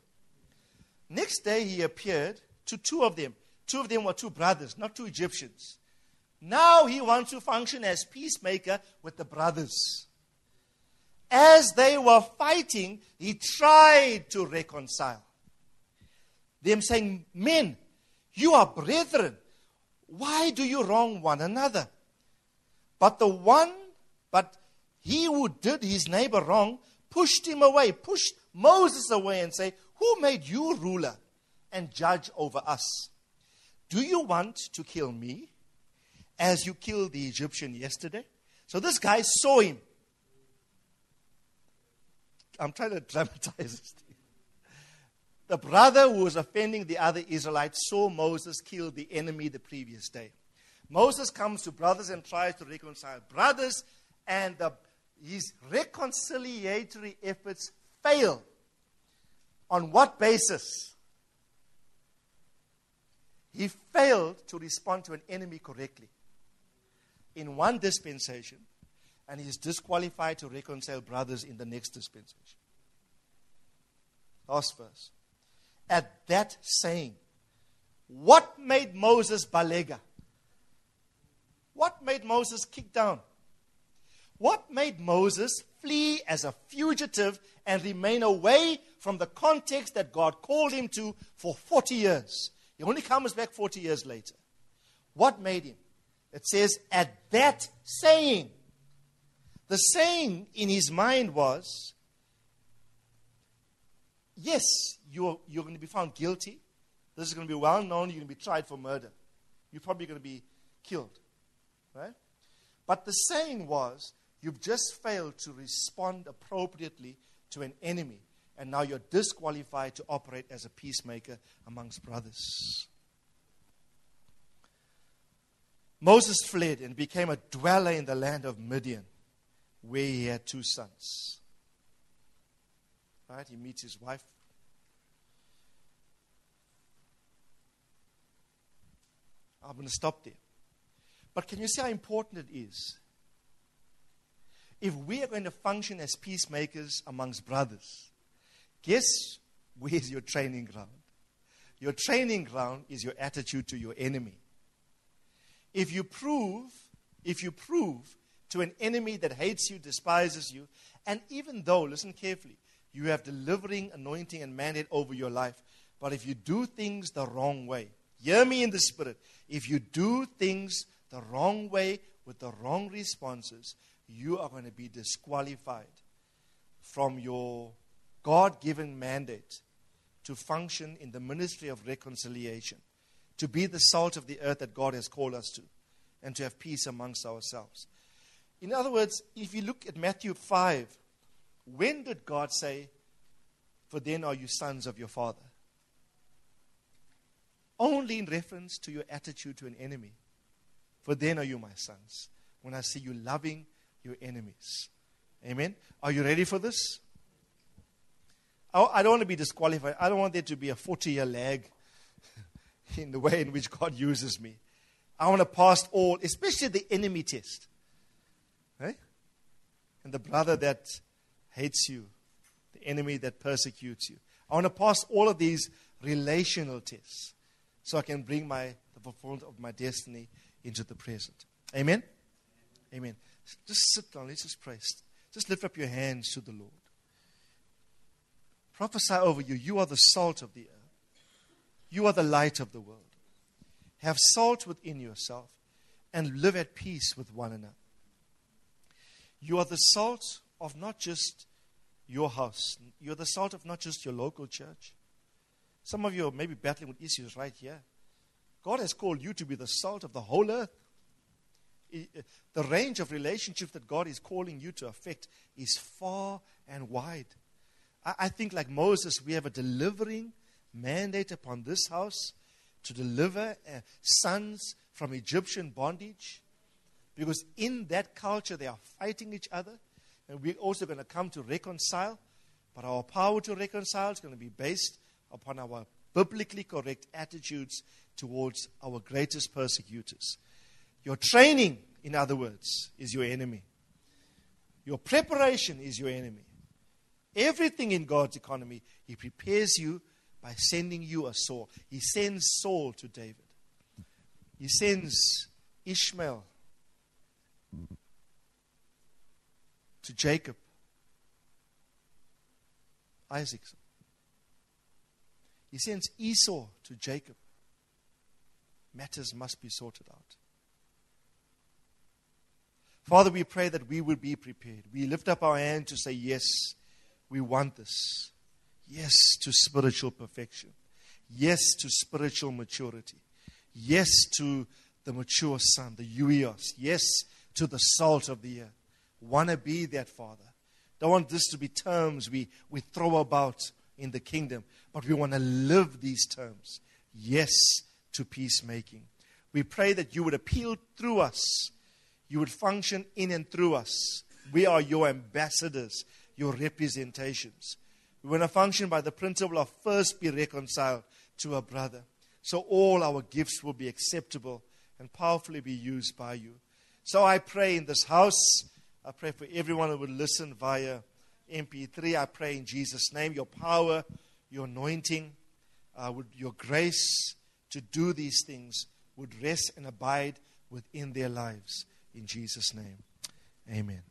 Next day he appeared to two of them. Two of them were two brothers, not two Egyptians. Now he wants to function as peacemaker with the brothers. As they were fighting, he tried to reconcile. Them saying, Men, you are brethren. Why do you wrong one another? But the one, but he who did his neighbor wrong pushed him away, pushed Moses away and say, Who made you ruler and judge over us? Do you want to kill me as you killed the Egyptian yesterday? So this guy saw him. I'm trying to dramatize this. Thing. The brother who was offending the other Israelite saw Moses kill the enemy the previous day. Moses comes to brothers and tries to reconcile brothers, and the his reconciliatory efforts fail. On what basis? He failed to respond to an enemy correctly. In one dispensation, and he is disqualified to reconcile brothers in the next dispensation. Last verse. At that saying, what made Moses balega? What made Moses kick down? What made Moses flee as a fugitive and remain away from the context that God called him to for 40 years? He only comes back 40 years later. What made him? It says, at that saying. The saying in his mind was, yes, you're, you're going to be found guilty. This is going to be well known. You're going to be tried for murder. You're probably going to be killed. Right? But the saying was, You've just failed to respond appropriately to an enemy, and now you're disqualified to operate as a peacemaker amongst brothers. Moses fled and became a dweller in the land of Midian, where he had two sons. Right? He meets his wife. I'm going to stop there. But can you see how important it is if we are going to function as peacemakers amongst brothers, guess where's your training ground? Your training ground is your attitude to your enemy. If you prove, if you prove to an enemy that hates you, despises you, and even though, listen carefully, you have delivering anointing and mandate over your life, but if you do things the wrong way, hear me in the spirit, if you do things the wrong way with the wrong responses, you are going to be disqualified from your God given mandate to function in the ministry of reconciliation, to be the salt of the earth that God has called us to, and to have peace amongst ourselves. In other words, if you look at Matthew 5, when did God say, For then are you sons of your Father? Only in reference to your attitude to an enemy. For then are you my sons. When I see you loving your enemies. Amen. Are you ready for this? Oh, I don't want to be disqualified. I don't want there to be a 40 year lag in the way in which God uses me. I want to pass all, especially the enemy test. And the brother that hates you, the enemy that persecutes you. I want to pass all of these relational tests so I can bring my, the fulfillment of my destiny into the present. Amen? Amen. Just sit down. Let's just pray. Just lift up your hands to the Lord. Prophesy over you. You are the salt of the earth, you are the light of the world. Have salt within yourself and live at peace with one another. You are the salt of not just your house, you're the salt of not just your local church. Some of you are maybe battling with issues right here. God has called you to be the salt of the whole earth the range of relationships that God is calling you to affect is far and wide. I, I think, like Moses, we have a delivering mandate upon this house to deliver uh, sons from Egyptian bondage. Because in that culture, they are fighting each other. And we're also going to come to reconcile. But our power to reconcile is going to be based upon our biblically correct attitudes towards our greatest persecutors. Your training, in other words, is your enemy. Your preparation is your enemy. Everything in God's economy, He prepares you by sending you a Saul. He sends Saul to David, He sends Ishmael to Jacob, Isaac. He sends Esau to Jacob. Matters must be sorted out. Father, we pray that we would be prepared. We lift up our hand to say, Yes, we want this. Yes to spiritual perfection. Yes to spiritual maturity. Yes to the mature son, the huios. Yes to the salt of the earth. Want to be that, Father. Don't want this to be terms we, we throw about in the kingdom, but we want to live these terms. Yes to peacemaking. We pray that you would appeal through us, you would function in and through us. We are your ambassadors, your representations. We want to function by the principle of first be reconciled to a brother. So all our gifts will be acceptable and powerfully be used by you. So I pray in this house, I pray for everyone who would listen via MP3. I pray in Jesus' name, your power, your anointing, uh, your grace to do these things would rest and abide within their lives. In Jesus' name, amen.